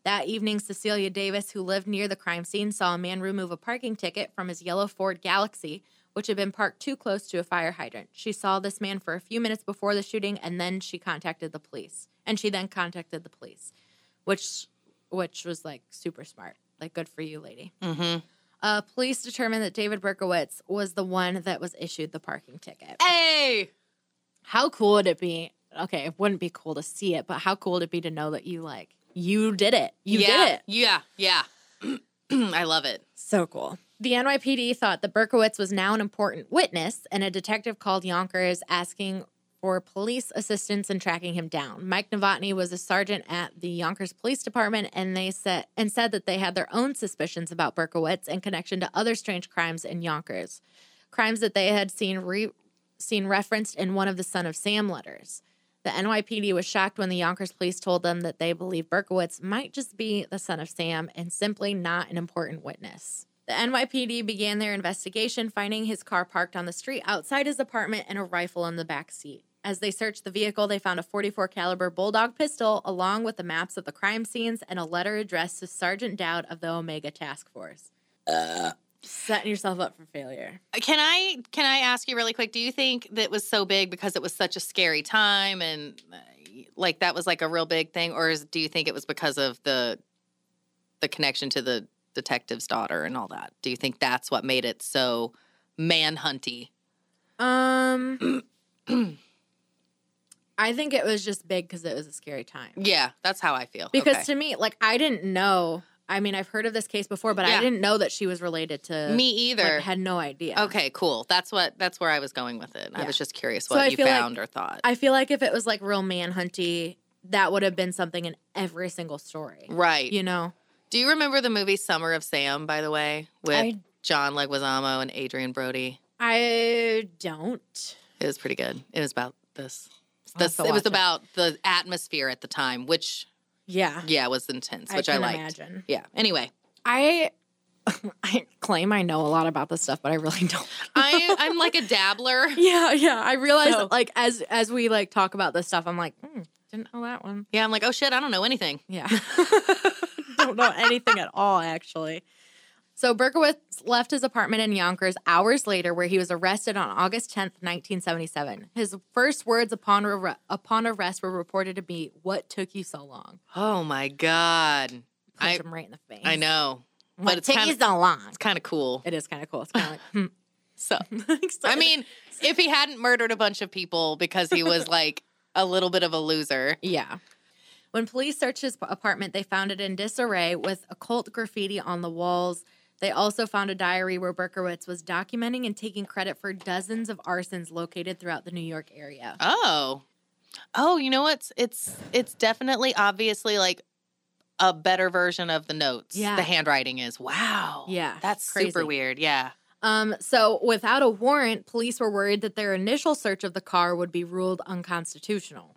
That evening, Cecilia Davis, who lived near the crime scene, saw a man remove a parking ticket from his yellow Ford Galaxie, which had been parked too close to a fire hydrant. She saw this man for a few minutes before the shooting, and then she contacted the police. And she then contacted the police, which which was like super smart. Like, good for you, lady. Mm-hmm. Uh, police determined that David Berkowitz was the one that was issued the parking ticket. Hey, How cool would it be? Okay, it wouldn't be cool to see it, but how cool would it be to know that you like you did it? You yeah, did it. Yeah, yeah. I love it. So cool. The NYPD thought that Berkowitz was now an important witness, and a detective called Yonkers asking for police assistance in tracking him down. Mike Novotny was a sergeant at the Yonkers Police Department, and they said and said that they had their own suspicions about Berkowitz in connection to other strange crimes in Yonkers, crimes that they had seen re- seen referenced in one of the Son of Sam letters. The NYPD was shocked when the Yonkers police told them that they believed Berkowitz might just be the son of Sam and simply not an important witness. The NYPD began their investigation, finding his car parked on the street outside his apartment and a rifle in the back seat. As they searched the vehicle, they found a 44 caliber bulldog pistol along with the maps of the crime scenes and a letter addressed to Sergeant Dowd of the Omega Task Force. Setting yourself up for failure. Can I can I ask you really quick? Do you think that was so big because it was such a scary time and uh, like that was like a real big thing, or is, do you think it was because of the the connection to the detective's daughter and all that? Do you think that's what made it so manhunty? Um, I think it was just big because it was a scary time. Yeah, that's how I feel. Because Okay. to me, like I didn't know. I mean, I've heard of this case before, but Yeah. I didn't know that she was related to me like, either. had no idea. okay, cool. That's what that's where I was going with it. I was just curious So what I you feel like found or thought. I feel like if it was like real manhunty, that would have been something in every single story. right. You know, Do you remember the movie Summer of Sam? By the way, with I- John Leguizamo and Adrien Brody. I don't. It was pretty good. It was about this. I'll have this to it was it. about the atmosphere at the time, which Yeah, yeah was intense, which I, can liked. imagine. Yeah. Anyway, I I claim I know a lot about this stuff, but I really don't. I I'm like a dabbler. yeah, yeah. I realize So- like as as we like talk about this stuff, I'm like, hmm, didn't know that one. Yeah, I'm like, oh shit, I don't know anything. Yeah. Don't know anything at all, actually. So Berkowitz left his apartment in Yonkers hours later, where he was arrested on August 10th, 1977. His first words upon, arre- upon arrest were reported to be, What took you so long? Oh my god, Punch I him right in the face. I know, What but it's took kind you so long? it's kind of cool. It is kind of cool. It's kind of like, hmm. So, I mean, if he hadn't murdered a bunch of people because he was like a little bit of a loser. Yeah. When police searched his apartment, they found it in disarray with occult graffiti on the walls. They also found a diary where Berkowitz was documenting and taking credit for dozens of arsons located throughout the New York area. Oh. Oh, you know what's it's it's definitely obviously like a better version of the notes. Yeah. The handwriting is. Wow. Yeah, That's crazy. super weird. Yeah. Um, so without a warrant, police were worried that their initial search of the car would be ruled unconstitutional.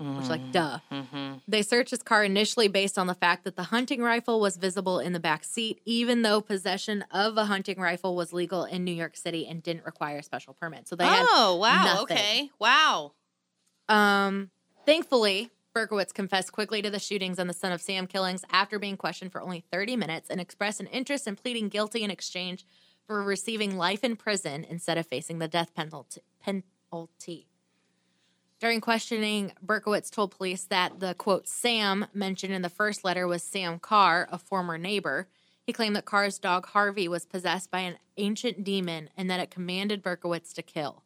Which, like, duh. Mm-hmm. They searched his car initially based on the fact that the hunting rifle was visible in the back seat, even though possession of a hunting rifle was legal in New York City and didn't require a special permit. So they had Oh, wow. nothing. Okay. Wow. Um, thankfully, Berkowitz confessed quickly to the shootings and the Son of Sam killings after being questioned for only 30 minutes and expressed an interest in pleading guilty in exchange for receiving life in prison instead of facing the death penalty. penalty. During questioning, Berkowitz told police that the quote Sam mentioned in the first letter was Sam Carr, a former neighbor. He claimed that Carr's dog Harvey was possessed by an ancient demon and that it commanded Berkowitz to kill.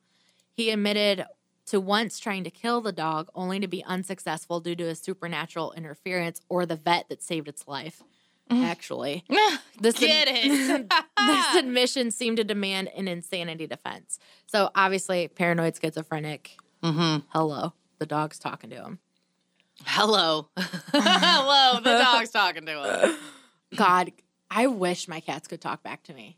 He admitted to once trying to kill the dog only to be unsuccessful due to a supernatural interference or the vet that saved its life. Mm. Actually, this Get it. this admission seemed to demand an insanity defense. So obviously, paranoid schizophrenic. Mm-hmm. Hello, the dog's talking to him. Hello. Hello. The dog's talking to him. God, I wish my cats could talk back to me.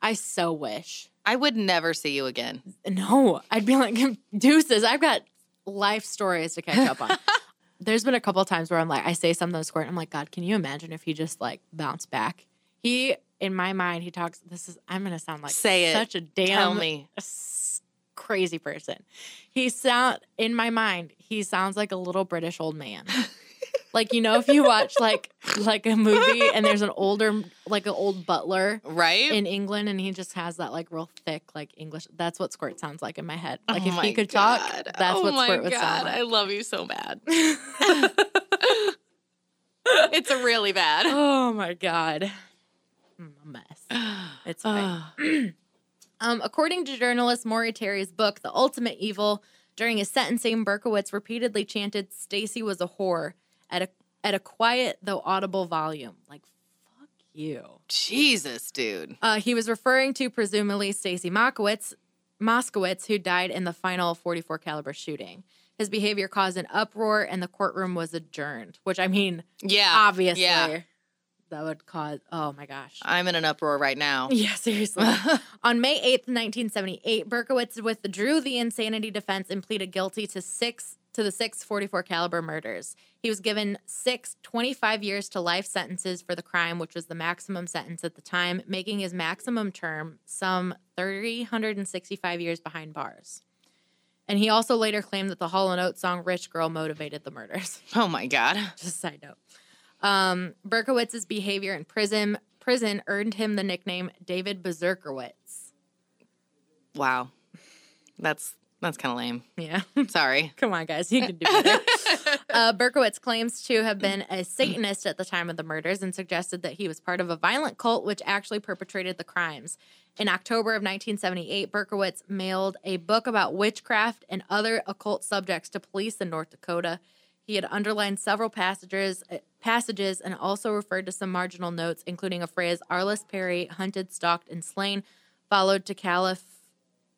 I so wish. I would never see you again. No, I'd be like, deuces. I've got life stories to catch up on. There's been a couple of times where I'm like, I say something to Squirt, and I'm like, God, can you imagine if he just like bounced back? He, in my mind, he talks. This is. I'm gonna sound like Say it. such a damn Tell me. Crazy person. He sound in my mind. He sounds like a little British old man. like you know, if you watch like like a movie and there's an older like an old butler Right? in England and he just has that like real thick like English. That's what Squirt sounds like in my head. Oh like Oh if he could God. talk, that's oh what my Squirt would God. sound I love you so bad. it's a really bad. oh my god, I'm a mess. It's fine. Um, according to journalist Maury Terry's book, The Ultimate Evil, during his sentencing, Berkowitz repeatedly chanted Stacy was a whore at a at a quiet though audible volume. Like fuck you. Jesus, dude. Uh, he was referring to presumably Stacy Moskowitz, Moskowitz, who died in the final 44 caliber shooting. His behavior caused an uproar, and the courtroom was adjourned. Which I mean, Yeah. obviously, Yeah. That would cause. Oh my gosh. I'm in an uproar right now. Yeah, seriously. On May 8th, 1978, Berkowitz withdrew the insanity defense and pleaded guilty to six to the six 44 caliber murders. He was given six 25 years to life sentences for the crime, which was the maximum sentence at the time, making his maximum term some 365 years behind bars. And he also later claimed that the Hall & Oates song Rich Girl motivated the murders. Oh my God. Just a side note. Um, Berkowitz's behavior in prison prison earned him the nickname David Berserkerwitz. Wow. That's that's kind of lame. Yeah. Sorry. Come on, guys. You can do better. uh, Berkowitz claims to have been a Satanist at the time of the murders and suggested that he was part of a violent cult which actually perpetrated the crimes. In October of 1978, Berkowitz mailed a book about witchcraft and other occult subjects to police in North Dakota. He had underlined several passages uh, passages and also referred to some marginal notes, including a phrase Arlis Perry hunted, stalked, and slain, followed to Calif-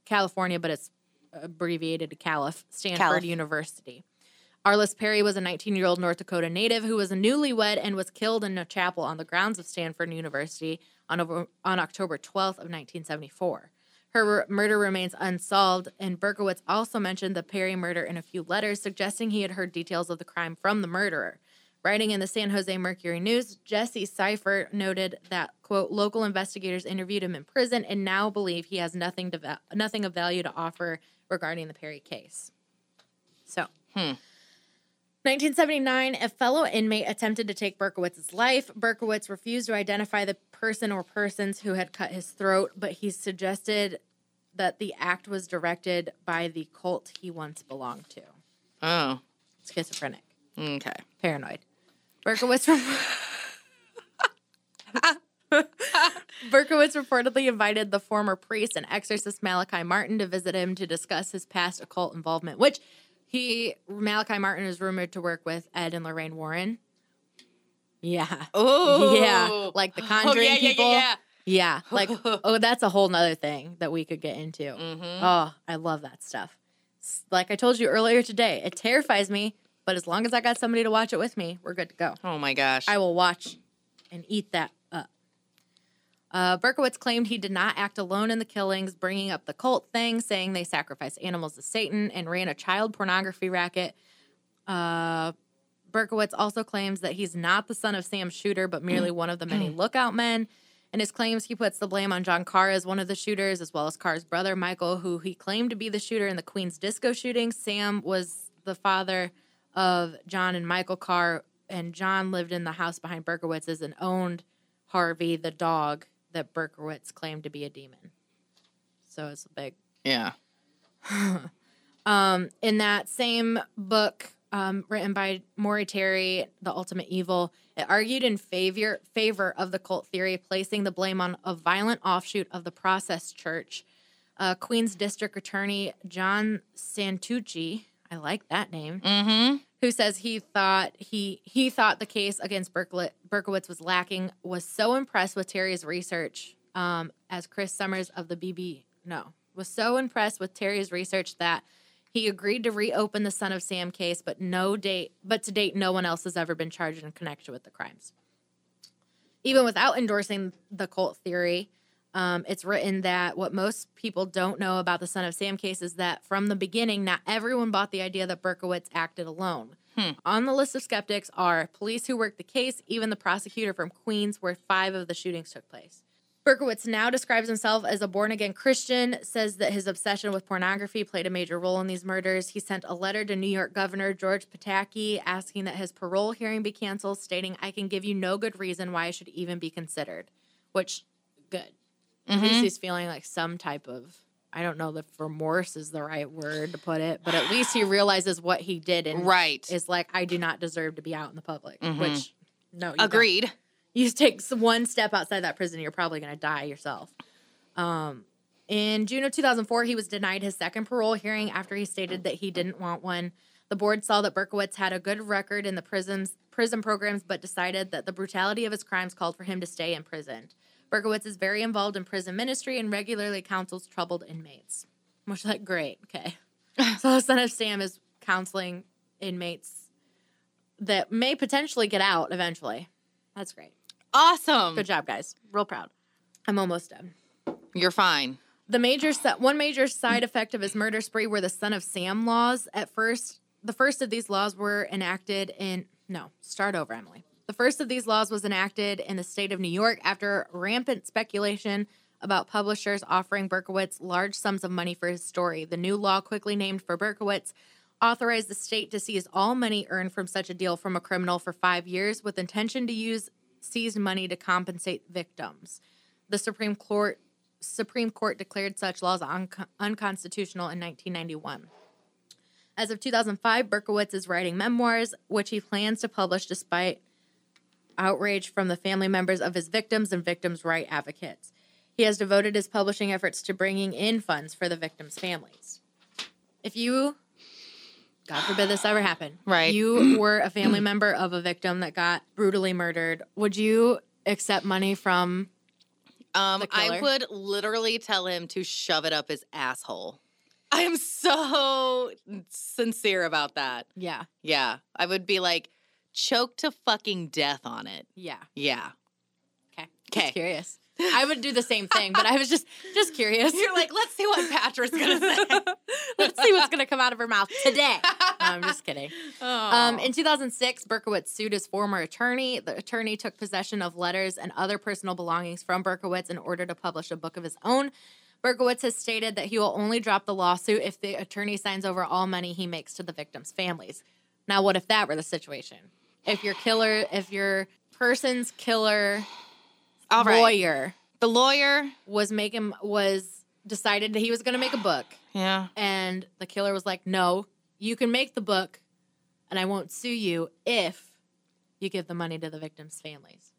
California, but it's abbreviated to Calif, Stanford Calif. University. Arlis Perry was a 19 year old North Dakota native who was a newlywed and was killed in a chapel on the grounds of Stanford University on, over, on October 12th of 1974. Her murder remains unsolved, and Berkowitz also mentioned the Perry murder in a few letters, suggesting he had heard details of the crime from the murderer. Writing in the San Jose Mercury News, Jesse Seifert noted that, quote, local investigators interviewed him in prison and now believe he has nothing, to nothing of value to offer regarding the Perry case. So, hmm. 1979, a fellow inmate attempted to take Berkowitz's life. Berkowitz refused to identify the person or persons who had cut his throat, but he suggested that the act was directed by the cult he once belonged to. Oh. Schizophrenic, Okay. paranoid. Berkowitz rem- Berkowitz reportedly invited the former priest and exorcist Malachi Martin to visit him to discuss his past occult involvement, which he Malachi Martin is rumored to work with Ed and Lorraine Warren. Yeah. Oh, Yeah, like the oh, Conjuring yeah, yeah, people. Yeah, Yeah. Like, oh, that's a whole nother thing that we could get into. Mm-hmm. Oh, I love that stuff. Like I told you earlier today, it terrifies me, but as long as I got somebody to watch it with me, we're good to go. Oh my gosh. I will watch and eat that up. Uh, Berkowitz claimed he did not act alone in the killings, bringing up the cult thing, saying they sacrificed animals to Satan and ran a child pornography racket. Uh, Berkowitz also claims that he's not the son of Sam Shooter, but merely one of the many lookout men. In his claims, he puts the blame on John Carr as one of the shooters, as well as Carr's brother, Michael, who he claimed to be the shooter in the Queen's disco shooting. Sam was the father of John and Michael Carr, and John lived in the house behind Berkowitz's and owned Harvey, the dog that Berkowitz claimed to be a demon. So it's a big yeah. um, in that same book, um, written by Maury Terry, The Ultimate Evil, it argued in favor favor of the cult theory, placing the blame on a violent offshoot of the Process Church. Uh, Queens District Attorney John Santucci, I like that name, Mm-hmm. who says he thought he he thought the case against Berkowitz, Berkowitz was lacking, was so impressed with Terry's research um, as Chris Summers of the BB no was so impressed with Terry's research that he agreed to reopen the Son of Sam case, but no date but to date no one else has ever been charged in connection with the crimes. Even without endorsing the cult theory, um, it's written that what most people don't know about the Son of Sam case is that from the beginning, not everyone bought the idea that Berkowitz acted alone. On the list of skeptics are police who worked the case, even the prosecutor from Queens, where five of the shootings took place. Berkowitz now describes himself as a born again Christian, says that his obsession with pornography played a major role in these murders. He sent a letter to New York Governor George Pataki asking that his parole hearing be canceled, stating, I can give you no good reason why I should even be considered. Which, good. At least mm-hmm. he's feeling like some type of, I don't know if remorse is the right word to put it, but at least he realizes what he did and Right. is like, I do not deserve to be out in the public. Mm-hmm. Which, no, you don't Agreed. You take one step outside that prison, you're probably going to die yourself. Um, in June of 2004, he was denied his second parole hearing after he stated that he didn't want one. The board saw that Berkowitz had a good record in the prisons prison programs, but decided that the brutality of his crimes called for him to stay imprisoned. Berkowitz is very involved in prison ministry and regularly counsels troubled inmates. Which, like, great, okay. so the son of Sam is counseling inmates that may potentially get out eventually. That's great. Awesome. Good job, guys. Real proud. I'm almost done. You're fine. The major si- one major side effect of his murder spree were the son of Sam laws. At first, the first of these laws were enacted in no, start over, Emily. The first of these laws was enacted in the state of New York after rampant speculation about publishers offering Berkowitz large sums of money for his story. The new law, quickly named for Berkowitz, authorized the state to seize all money earned from such a deal from a criminal for five years with intention to use seized money to compensate victims. The Supreme Court Supreme Court declared such laws un- unconstitutional in 1991. As of 2005, Berkowitz is writing memoirs, which he plans to publish despite outrage from the family members of his victims and victims' right advocates. He has devoted his publishing efforts to bringing in funds for the victims' families. If you, God forbid this ever happened, Right. You were a family member of a victim that got brutally murdered. Would you accept money from? Um, I would literally tell him to shove it up his asshole. I am so sincere about that. Yeah, Yeah. I would be like, choke to fucking death on it. yeah. Yeah. Okay. Just curious. I would do the same thing, but I was just just curious. You're like, let's see what Patrick's gonna say. Let's see what's gonna come out of her mouth today. No, I'm just kidding. Um, in 2006, Berkowitz sued his former attorney. The attorney took possession of letters and other personal belongings from Berkowitz in order to publish a book of his own. Berkowitz has stated that he will only drop the lawsuit if the attorney signs over all money he makes to the victims' families. Now, what if that were the situation? If your killer, if your person's killer All right. lawyer The lawyer. was making was decided that he was going to make a book Yeah. and the killer was like no you can make the book and i won't sue you if you give the money to the victims families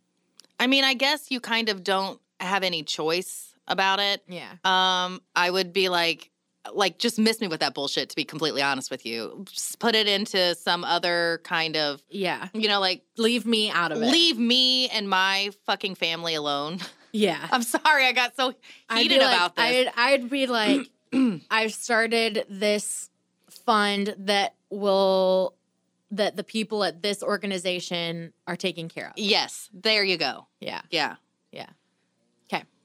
I mean, I guess you kind of don't have any choice about it, Yeah. um, I would be like, like just miss me with that bullshit. To be completely honest with you, just put it into some other kind of, Yeah. you know, like Leave me out of it. leave me and my fucking family alone. Yeah. I'm sorry, I got so I'd heated like- about this. I'd, I'd be like, I've started this fund that will that the people at this organization are taking care of. yes, there you go. Yeah. Yeah.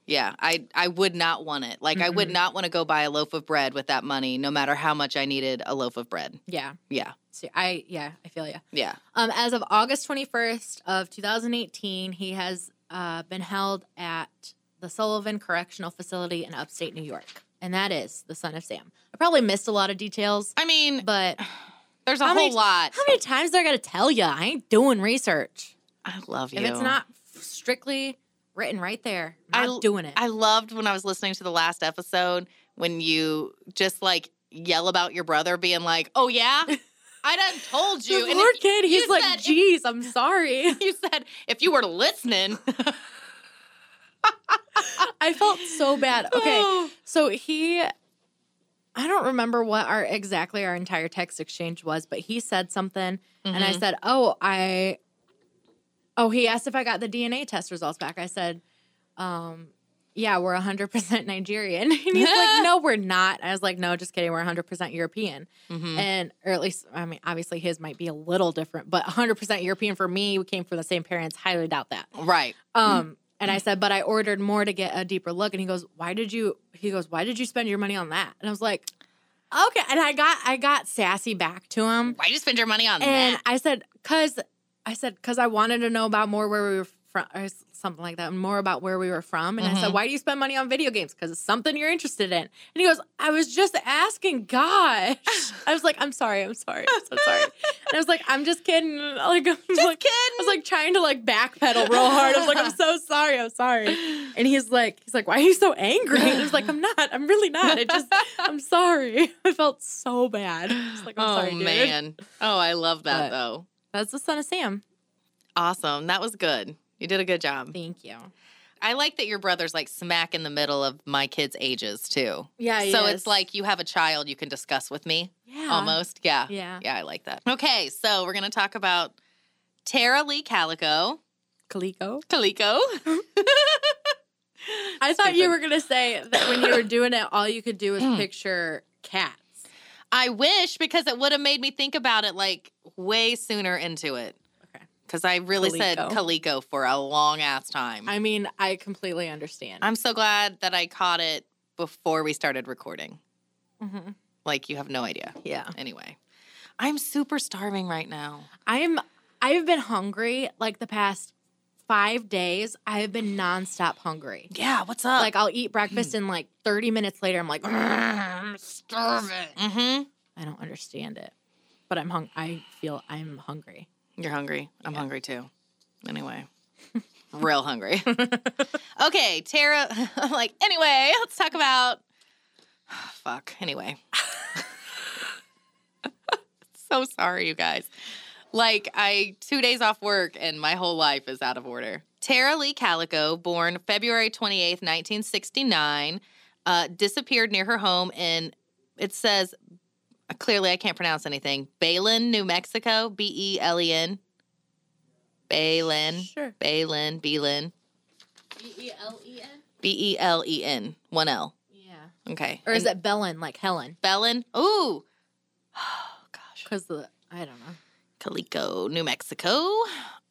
Yeah. I I would not want it. Like I would not want to go buy a loaf of bread with that money, no matter how much I needed a loaf of bread. Yeah. Yeah, So I yeah, I feel you. yeah. Um, as of August 21st of 2018, he has uh, been held at the Sullivan Correctional Facility in upstate New York. And that is the son of Sam. I probably missed a lot of details, I mean, but there's a whole many- lot. how many times do I got to tell you? I ain't doing research. I love you. If it's not strictly written right there, I I'm not doing it. I loved when I was listening to the last episode when you just like yell about your brother being like, "Oh yeah, I done told you." the And poor if- kid, he's like, said if- I'm sorry. you said if you were listening. I felt so bad. Okay. So he, I don't remember what our exactly our entire text exchange was, but he said something, and I Mhm. said, "Oh, I." Oh, he asked if I got the DNA test results back. I said, um, "Yeah, we're 100% Nigerian." And he's like, "No, we're not." I was like, "No, just kidding. We're 100% European." Mhm. And or at least, I mean, obviously his might be a little different, but 100% European for me. We came from the same parents. Highly doubt that. Right. Um, and I said, but I ordered more to get a deeper look. And he goes, why did you? He goes, why did you spend your money on that? And I was like, okay. And I got I got sassy back to him, Why did you spend your money on and that? And I said, cause I said, cause I wanted to know about more where we were from, or something like that, and more about where we were from. And I said, Mhm. why do you spend money on video games? Because it's something you're interested in. And he goes, I was just asking. Gosh, I was like, I'm sorry, I'm sorry, I'm so sorry. And I was like, I'm just kidding. Like, I'm Just like, kidding. I was like trying to like backpedal real hard. I was like, I'm so sorry, I'm sorry. And he's like, he's like, why are you so angry? And I was like, I'm not. I'm really not. It just, I'm sorry. I felt so bad. I was like, I'm oh sorry, dude. man. Oh, I love that But- though. That's the son of Sam. Awesome. That was good. You did a good job. Thank you. I like that your brother's like smack in the middle of my kids' ages too. Yeah. so it's like you have a child you can discuss with me yeah. almost. Yeah. Yeah. Yeah, I like that. Okay, so we're going to talk about Tara Leigh Calico. Kaliko. Calico. I thought you were gonna say that when you were doing it, all you could do was picture cats. I wish because it would have made me think about it like way sooner into it. Okay. Because I really said Calico. For a long ass time. I mean, I completely understand. I'm so glad that I caught it before we started recording. Mhm. Like you have no idea. Yeah. Anyway, I'm super starving right now. I'm. I've been hungry like the past five days. I have been nonstop hungry. Yeah, what's up? Like I'll eat breakfast and like 30 minutes later, I'm like, "Mm, I'm starving. mm-hmm. I don't understand it, but I'm hung. I feel I'm hungry. You're hungry. I'm Yeah. hungry too. Anyway, real hungry. okay, Tara. I'm like, anyway, let's talk about. Fuck. Anyway. so sorry, you guys. Like, I two days off work and my whole life is out of order. Tara Leigh Calico, born February 28th, 1969, uh, disappeared near her home in, it says, clearly I can't pronounce anything, Belen, New Mexico, B E L E N. Belen. Sure. Belen, Belen. B E L E N. B E L E N. One L. Yeah. Okay. Or is And it Belen, like Helen? Belen? Ooh. Oh, gosh. Because the I don't know. Calico, New Mexico.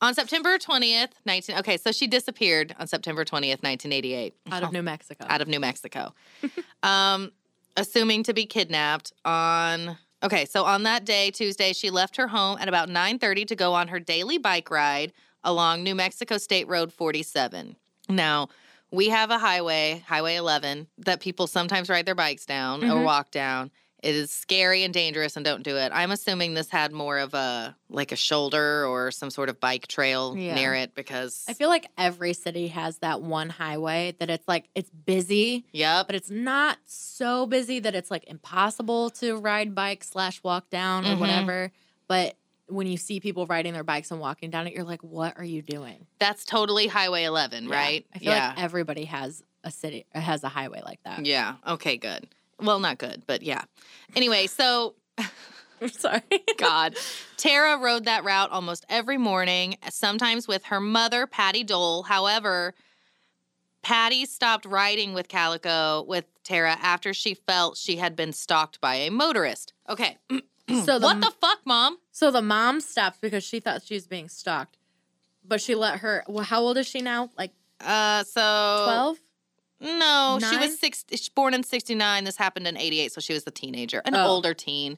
On September 20th, 19. Okay, so she disappeared on September 20th, 1988. Out of New Mexico. out of New Mexico. um, assuming to be kidnapped on Okay, so on that day, Tuesday, she left her home at about 9:30 to go on her daily bike ride along New Mexico State Road 47. Now, we have a highway, Highway 11, that people sometimes ride their bikes down or Mhm. walk down. It is scary and dangerous and don't do it. I'm assuming this had more of a like a shoulder or some sort of bike trail Yeah. near it because I feel like every city has that one highway that it's like it's busy, Yep. but it's not so busy that it's like impossible to ride bike slash walk down or Mhm. whatever. But when you see people riding their bikes and walking down it, you're like, what are you doing? That's totally Highway 11, Yeah. right? I feel like everybody has a city has a highway like that. yeah. Okay, good. Well, not good, but yeah. Anyway, so I'm sorry. God. Tara rode that route almost every morning, sometimes with her mother, Patty Doel. However, Patty stopped riding with Calico with Tara after she felt she had been stalked by a motorist. Okay. so the what the fuck, mom? so the mom stopped because she thought she was being stalked, but she let her. Well, how old is she now? Like Uh, so twelve. No, she was six. Born in '69. This happened in '88, so she was a teenager, an Oh. older teen.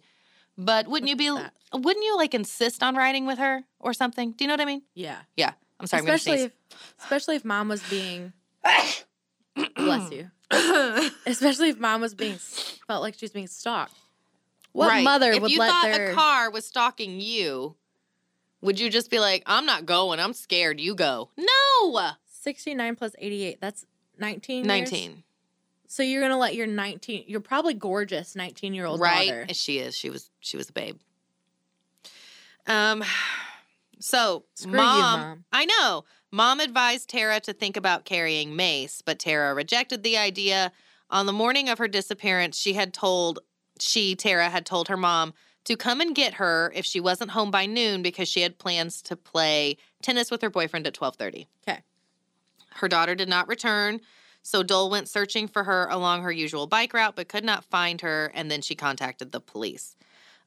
But wouldn't you be? Wouldn't you like insist on riding with her or something? Do you know what I mean? Yeah. Yeah. I'm sorry. especially I'm if, especially if mom was being bless you. Especially if mom was being felt like she was being stalked. What Right. mother if would you let thought their a car was stalking you, would you just be like, "I'm not going. I'm scared. You go." No. 69 plus 88? That's 19. years? 19. So you're gonna let your 19? You're probably gorgeous 19 year old right daughter. She is she was she was a babe um so Screw you, mom, Mom. i know mom advised tara to think about carrying mace but tara rejected the idea on the morning of her disappearance she had told she tara had told her mom to come and get her if she wasn't home by noon because she had plans to play tennis with her boyfriend at 12:30 Okay. Her daughter did not return, so Doel went searching for her along her usual bike route but could not find her, and then she contacted the police.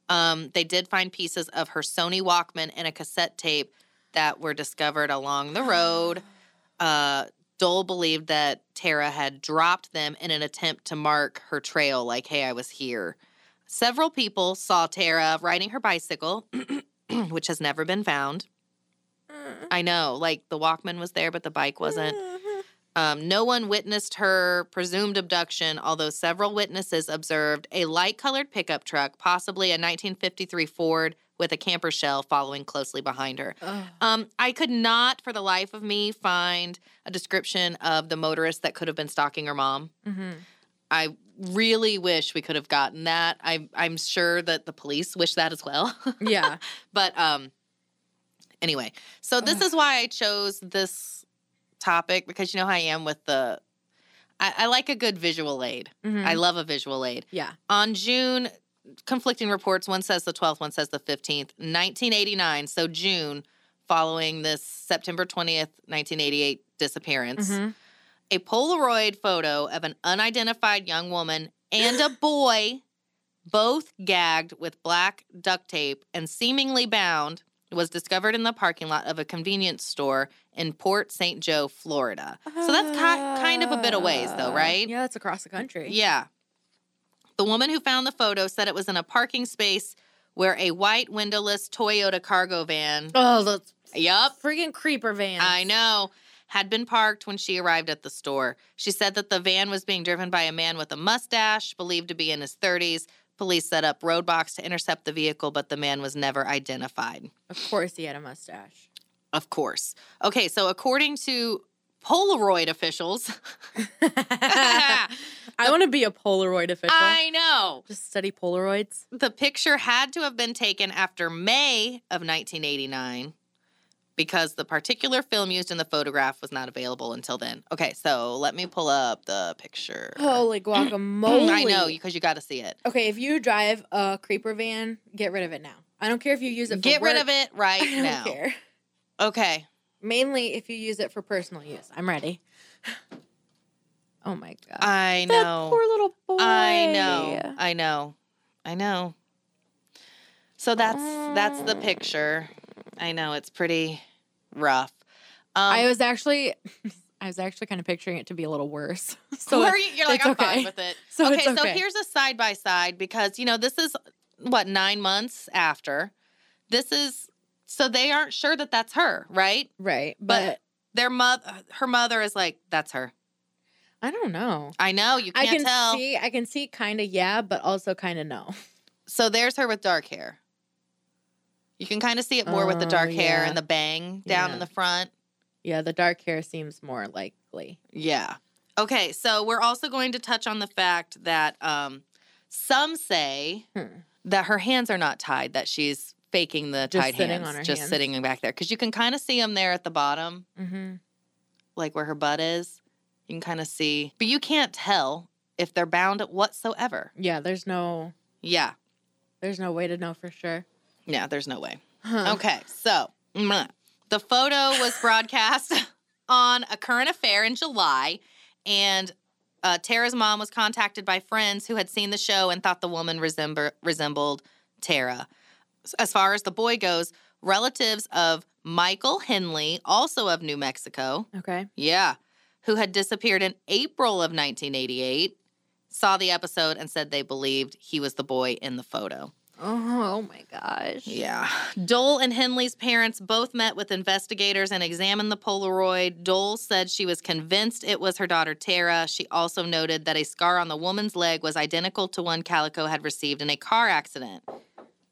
Um, they did find pieces of her Sony Walkman and a cassette tape that were discovered along the road. Uh, Doel believed that Tara had dropped them in an attempt to mark her trail, like, hey, I was here. Several people saw Tara riding her bicycle, which has never been found. I know, like the Walkman was there, but the bike wasn't. Um, no one witnessed her presumed abduction, although several witnesses observed a light colored pickup truck, possibly a 1953 Ford, with a camper shell following closely behind her. Um, I could not, for the life of me, find a description of the motorist that could have been stalking her mom. Mhm. I really wish we could have gotten that. I, I'm sure that the police wish that as well. Yeah. But um anyway, so this is why I chose this topic because you know how I am with the I, I like a good visual aid. Mhm. I love a visual aid. yeah. On June, conflicting reports, one says the 12th, one says the 15th, 1989, so June, following this September 20th, 1988 disappearance, Mhm. a Polaroid photo of an unidentified young woman and a boy, both gagged with black duct tape and seemingly bound, was discovered in the parking lot of a convenience store in Port St. Joe, Florida. So that's ki- kind of a bit of ways, though, Uh, right? Yeah, that's across the country. Yeah. The woman who found the photo said it was in a parking space where a white windowless Toyota cargo van, Oh, the yup, freaking creeper van. I know, had been parked when she arrived at the store. She said that the van was being driven by a man with a mustache, believed to be in his 30s. Police set up roadblocks to intercept the vehicle, but the man was never identified. Of course, he had a mustache. Of course. Okay, so according to Polaroid officials, I want to be a Polaroid official. I know. Just study Polaroids. The picture had to have been taken after May of 1989 because the particular film used in the photograph was not available until then. Okay, so let me pull up the picture. Oh, Holy guacamole! I know because you got to see it. Okay, if you drive a creeper van, get rid of it now. I don't care if you use it. For Get rid of it right I don't now. care. Okay. Mainly if you use it for personal use. I'm ready. Oh my god. I that know. poor little boy. I know. I know. I know. So that's that's the oh. picture. I know it's pretty rough. Um, I was actually, I was actually kind of picturing it to be a little worse. So you, you're like, I'm okay. fine with it. So okay, it's so here's a side by side because you know this is what nine months after. This is so they aren't sure that that's her, right? right, But, but, their mother, her mother is like, that's her. I don't know. I know you can't can tell. see, I can see, kind of yeah, but also kind of no. So there's her with dark hair. You can kind of see it more with the Oh, dark hair yeah. and the bang down in the front. Yeah, the dark hair seems more likely. Yeah. Okay, so we're also going to touch on the fact that um, some say Hmm. that her hands are not tied, that she's faking the Just tied hands, just hands. sitting back there because you can kind of see them there at the bottom, Mm-hmm. like where her butt is. You can kind of see, but you can't tell if they're bound whatsoever. Yeah, there's no Yeah, there's no way to know for sure. Yeah. There's no way. Huh. Okay, so the photo was broadcast on a current affair in July, and uh, Tara's mom was contacted by friends who had seen the show and thought the woman resember- resembled Tara. As far as the boy goes, relatives of Michael Henley, also of New Mexico, Okay. yeah, who had disappeared in April of 1988, saw the episode and said they believed he was the boy in the photo. Oh, oh my gosh. Yeah. Doel and Henley's parents both met with investigators and examined the Polaroid. Doel said she was convinced it was her daughter Tara. She also noted that a scar on the woman's leg was identical to one Calico had received in a car accident.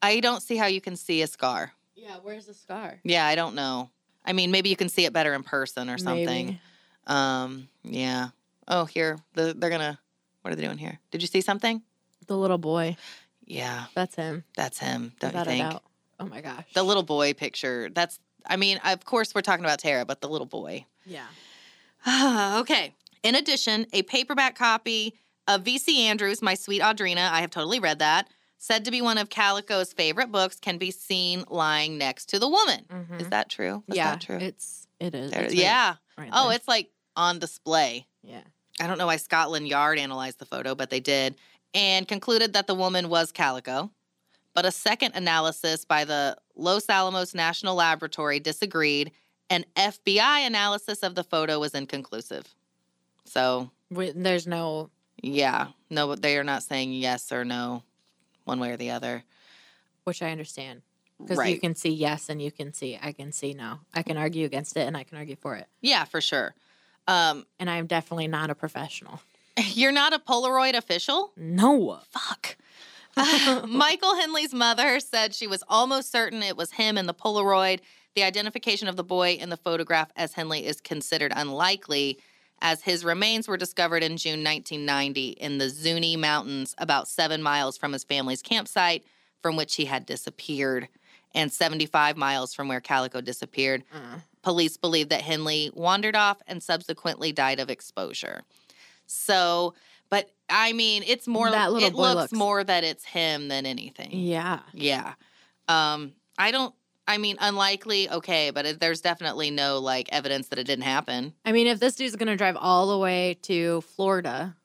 I don't see how you can see a scar. Yeah, where's the scar? Yeah, I don't know. I mean, maybe you can see it better in person or something. Maybe. Um, yeah. Oh, here. The, they're gonna what are they doing here? Did you see something? The little boy. Yeah, That's him. that's him. Don't you Without a think? doubt. Oh my gosh. The little boy picture. That's, I mean, of course we're talking about Tara, but the little boy. Yeah. okay. In addition, a paperback copy of V.C. Andrews, My Sweet Audrina, I have totally read that, said to be one of Calico's favorite books, can be seen lying next to the woman. Is that true? Is Mm-hmm. yeah. that true? It's it is. There- It's right- yeah. right oh, it's like on display. yeah. I don't know why Scotland Yard analyzed the photo, but they did, and concluded that the woman was Calico. But a second analysis by the Los Alamos National Laboratory disagreed, and FBI analysis of the photo was inconclusive. So, there's no. yeah, no, they are not saying yes or no, one way or the other. Which I understand. Because Right. you can see yes and you can see I can see no. I can argue against it and I can argue for it. Yeah, for sure. Um, And I am definitely not a professional. you're not a Polaroid official? No. Fuck. Michael Henley's mother said she was almost certain it was him in the Polaroid. The identification of the boy in the photograph as Henley is considered unlikely, as his remains were discovered in June 1990 in the Zuni Mountains, about seven miles from his family's campsite, from which he had disappeared, and 75 miles from where Calico disappeared. Mm. Police believe that Henley wandered off and subsequently died of exposure. So, but I mean, it's more. That little it looks, looks- more that it's him than anything. Yeah. Yeah. Um, I don't. I mean, unlikely. Okay, but it, there's definitely no like evidence that it didn't happen. I mean, if this dude's going to drive all the way to Florida,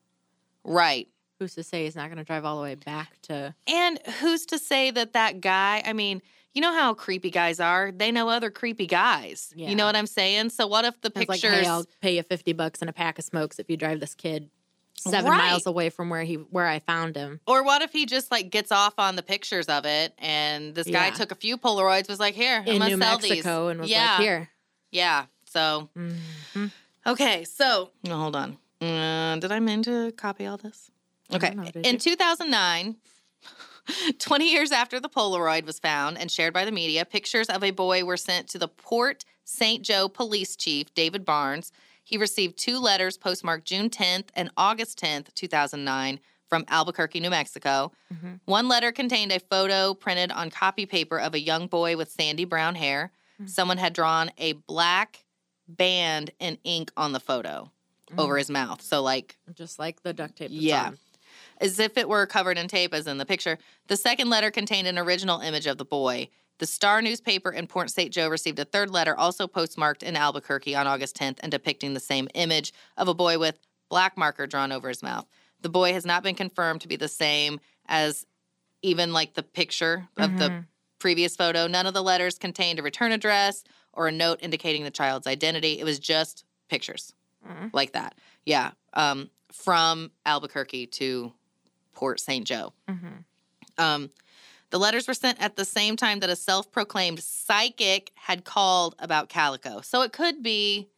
Right. who's to say he's not going to drive all the way back to. And who's to say that that guy? I mean, you know how creepy guys are. They know other creepy guys. Yeah. You know what I'm saying? So what if the It's like, pictures? hey, I'll pay you 50 bucks and a pack of smokes if you drive this kid seven Right. miles away from where he where I found him. Or what if he just like gets off on the pictures of it and this guy Yeah. took a few Polaroids, was like, here, I'm in gonna New sell Mexico these. and was yeah. like, here. Yeah. So Mhm. okay, so no, hold on. Uh, did I mean to copy all this? Okay. know, In you? 2009, 20 years after the Polaroid was found and shared by the media, pictures of a boy were sent to the Port St. Joe police chief, David Barnes. He received two letters postmarked June 10th and August 10th, 2009, from Albuquerque, New Mexico. Mm-hmm. One letter contained a photo printed on copy paper of a young boy with sandy brown hair. Mm-hmm. Someone had drawn a black band in ink on the photo over his mouth. So, like, Just like the duct tape. yeah. on. As if it were covered in tape, as in the picture. The second letter contained an original image of the boy. The Star newspaper in Port St. Joe received a third letter, also postmarked in Albuquerque on August 10th, and depicting the same image of a boy with black marker drawn over his mouth. The boy has not been confirmed to be the same as even like the picture of the previous photo. None of the letters contained a return address or a note indicating the child's identity. It was just pictures like that. Yeah. Um, from Albuquerque to Port St. Joe. Um, the letters were sent at the same time that a self proclaimed psychic had called about Calico. So it could be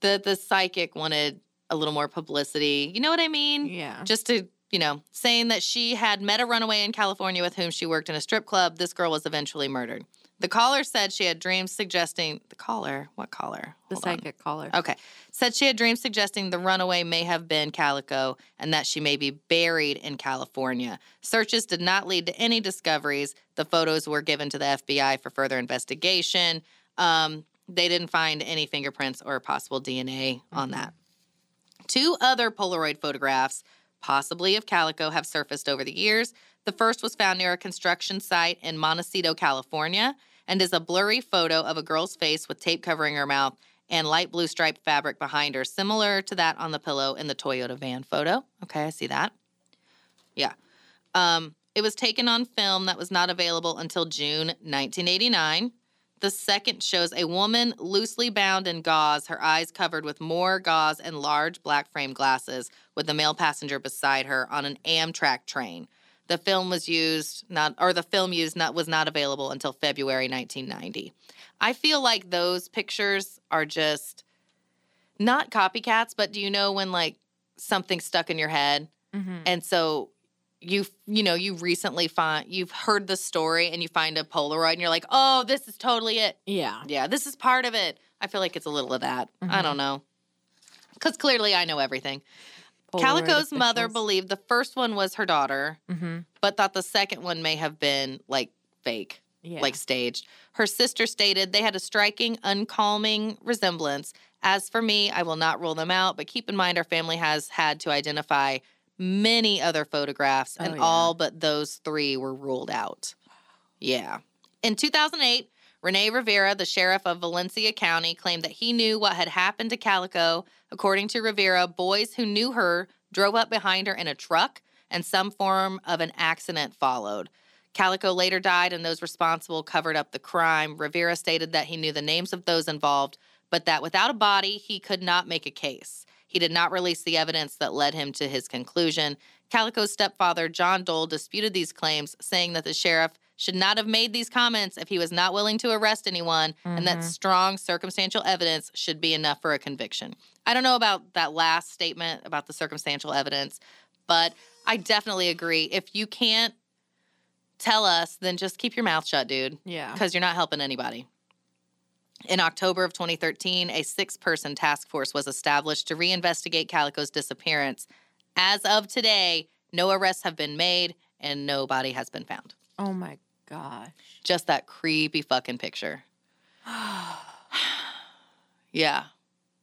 that the psychic wanted a little more publicity. You know what I mean? Yeah. Just to, you know, saying that she had met a runaway in California with whom she worked in a strip club. This girl was eventually murdered. The caller said she had dreams suggesting the caller. What caller? The Hold on. psychic caller. Okay. Said she had dreams suggesting the runaway may have been Calico and that she may be buried in California. Searches did not lead to any discoveries. The photos were given to the FBI for further investigation. Um, they didn't find any fingerprints or possible DNA on that. Two other Polaroid photographs, possibly of Calico, have surfaced over the years. The first was found near a construction site in Montecito, California, and is a blurry photo of a girl's face with tape covering her mouth and light blue striped fabric behind her, similar to that on the pillow in the Toyota van photo. Okay, I see that. Yeah. Um, it was taken on film that was not available until June 1989. The second shows a woman loosely bound in gauze, her eyes covered with more gauze and large black frame glasses, with a male passenger beside her on an Amtrak train. The film was used not or the film used not was not available until February 1990. I feel like those pictures are just not copycats, but do you know when like something stuck in your head Mm-hmm. and so you you know you recently find you've heard the story and you find a Polaroid and you're like, "Oh, this is totally it." Yeah. Yeah, this is part of it. I feel like it's a little of that. I Mhm. don't know. Cuz clearly I know everything. Calico's mother believed the first one was her daughter, Mm-hmm. but thought the second one may have been like fake Yeah. like staged. Her sister stated they had a striking, uncalming resemblance. As for me, I will not rule them out, but keep in mind our family has had to identify many other photographs, and Oh, yeah. all but those three were ruled out. Yeah. In 2008, Rene Rivera, the sheriff of Valencia County, claimed that he knew what had happened to Calico. According to Rivera, boys who knew her drove up behind her in a truck, and some form of an accident followed. Calico later died, and those responsible covered up the crime. Rivera stated that he knew the names of those involved, but that without a body, he could not make a case. He did not release the evidence that led him to his conclusion. Calico's stepfather, John Doel, disputed these claims, saying that the sheriff should not have made these comments if he was not willing to arrest anyone, and that mm-hmm. strong circumstantial evidence should be enough for a conviction. I don't know about that last statement about the circumstantial evidence, but I definitely agree. If you can't tell us, then just keep your mouth shut, dude, Yeah. because you're not helping anybody. In October of 2013, a six person task force was established to reinvestigate Calico's disappearance. As of today, no arrests have been made and no body has been found. Oh my gosh. Just that creepy fucking picture. yeah.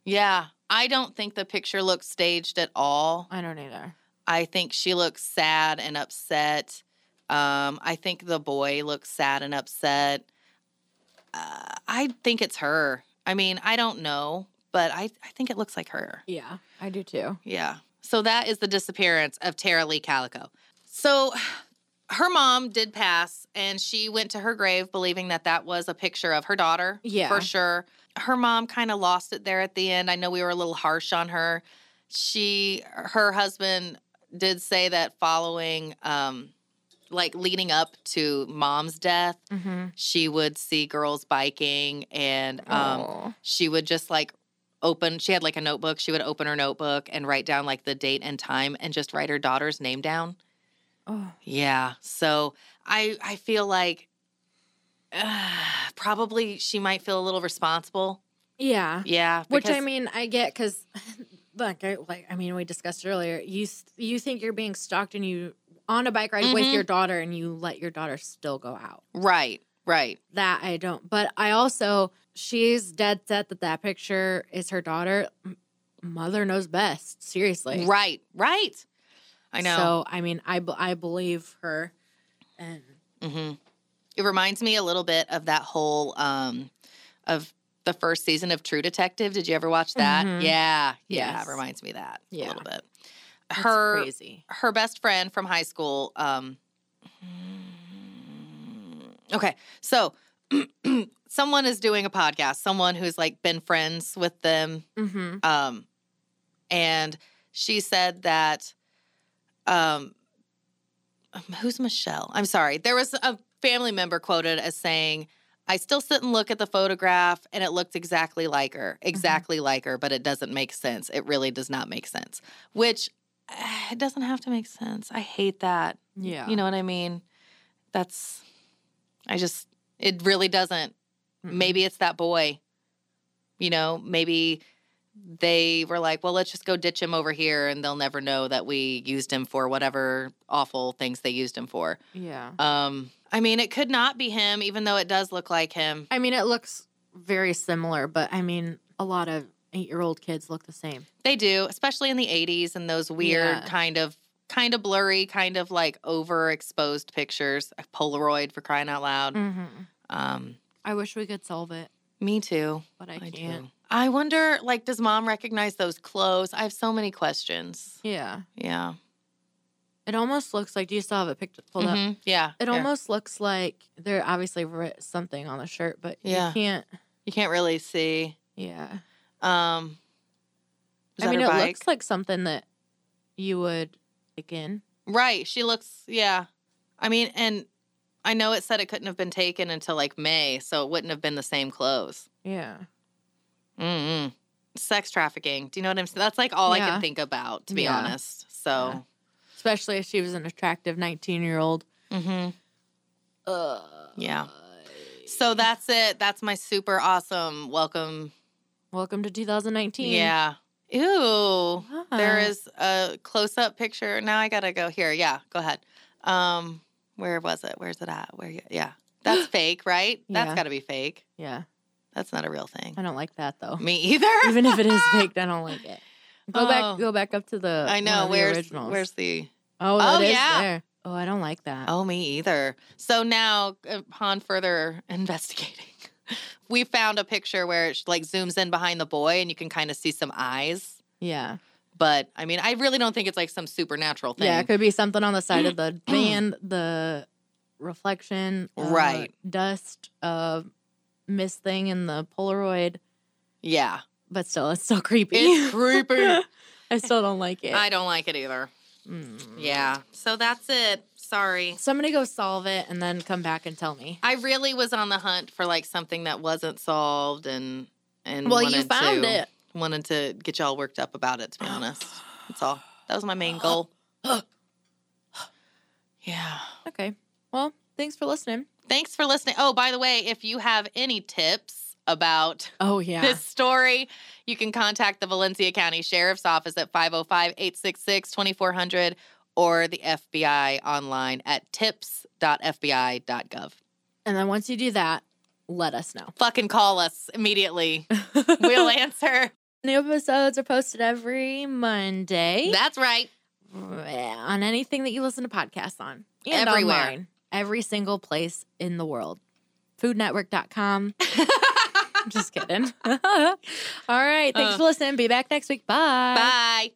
Yeah. I don't think the picture looks staged at all. I don't either. I think she looks sad and upset. Um, I think the boy looks sad and upset. Uh, I think it's her. I mean, I don't know, but I, I think it looks like her. Yeah, I do too. Yeah. So that is the disappearance of Tara Leigh Calico. So her mom did pass, and she went to her grave believing that that was a picture of her daughter. Yeah. For sure. Her mom kind of lost it there at the end. I know we were a little harsh on her. She, her husband did say that following, um, like leading up to mom's death, Mm-hmm. she would see girls biking and um, Oh. she would just like open she had like a notebook she would open her notebook and write down like the date and time and just write her daughter's name down Oh. yeah so i i feel like uh, probably she might feel a little responsible Yeah. yeah Which I mean, I get because, look, I, like I mean, we discussed earlier. You you think you're being stalked and you on a bike ride with Mhm. your daughter and you let your daughter still go out. right right That I don't. But I also she's dead set that that picture is her daughter. Mother knows best. Seriously. right right i know So I mean, I b- I believe her. And hmm It reminds me a little bit of that whole um of the first season of True Detective. Did you ever watch that? Mhm. Yeah, yeah. Yes. It reminds me of that a little bit. it's Her crazy. her best friend from high school. Um, okay, so someone is doing a podcast. Someone who's like been friends with them Mm-hmm. um, and she said that, um, who's Michelle? I'm sorry. There was a family member quoted as saying, I still sit and look at the photograph and it looks exactly like her, exactly like her, but it doesn't make sense. It really does not make sense, which eh, it doesn't have to make sense. I hate that. Yeah. You know what I mean? That's, I just, It really doesn't. Maybe it's that boy. You know, maybe they were like, well, let's just go ditch him over here and they'll never know that we used him for whatever awful things they used him for. Yeah. Um, I mean, it could not be him, even though it does look like him. I mean, it looks very similar, but I mean, a lot of eight year old kids look the same. They do, especially in the 80s and those weird Yeah. kind of kind of blurry, kind of like overexposed pictures. A Polaroid for crying out loud. Mm-hmm. Um, I wish we could solve it, me too. but I, I can't. do. I wonder, like, does mom recognize those clothes? I have so many questions. Yeah. Yeah. It almost looks like, do you still have a picture pulled up? Mhm. Yeah. It almost looks like they're obviously writ something on the shirt, but Yeah. you can't. you can't really see. Yeah. Um, I mean, it bike? looks like something that you would take in. right. She looks. Yeah. I mean, and I know it said it couldn't have been taken until like May, so it wouldn't have been the same clothes. Yeah. Mm-mm. Sex trafficking. Do you know what I'm saying? That's like all I can think about, to be Yeah. honest. So, Especially if she was an attractive 19 year old. Mm-hmm. Uh, yeah. So that's it. That's my super awesome welcome. welcome to 2019. Yeah. Ew. There Ah. is a close up picture. Now I gotta go here. Yeah, go ahead. Um, where was it? Where's it at? Where? Yeah, that's fake, right? That's Yeah. got to be fake. Yeah. That's not a real thing. I don't like that though. Me either. Even if it is fake, I don't like it. Go Oh. back. Go back up to the. I know. the Where's originals. Where's the? Oh, Oh, yeah. there. Oh, I don't like that. Oh, me either. So now, upon further investigating, we found a picture where it like zooms in behind the boy, and you can kind of see some eyes. Yeah. But I mean, I really don't think it's like some supernatural thing. Yeah, it could be something on the side of the van, the reflection, uh, Right. Dust, uh, mist thing in the Polaroid, yeah. but still, it's still creepy. It's creepy. I still don't like it. I don't like it either. Mm. Yeah. So that's it. Sorry. Somebody go solve it and then come back and tell me. I really was on the hunt for like something that wasn't solved and and Well, you found to, it. Wanted to get y'all worked up about it. To be honest, that's all. That was my main goal. yeah. Okay. Well, thanks for listening. Thanks for listening. Oh, by the way, if you have any tips about Oh yeah. this story, you can contact the Valencia County Sheriff's Office at 505 866 2400 or the FBI online at tips.fbi.gov. and then once you do that, let us know. Fucking call us immediately. we'll answer. New episodes are posted every Monday That's right. on anything that you listen to podcasts on. And Everywhere. online. Every single place in the world. Foodnetwork.com. Just kidding. All right. Thanks Uh. for listening. Be back next week. Bye. Bye.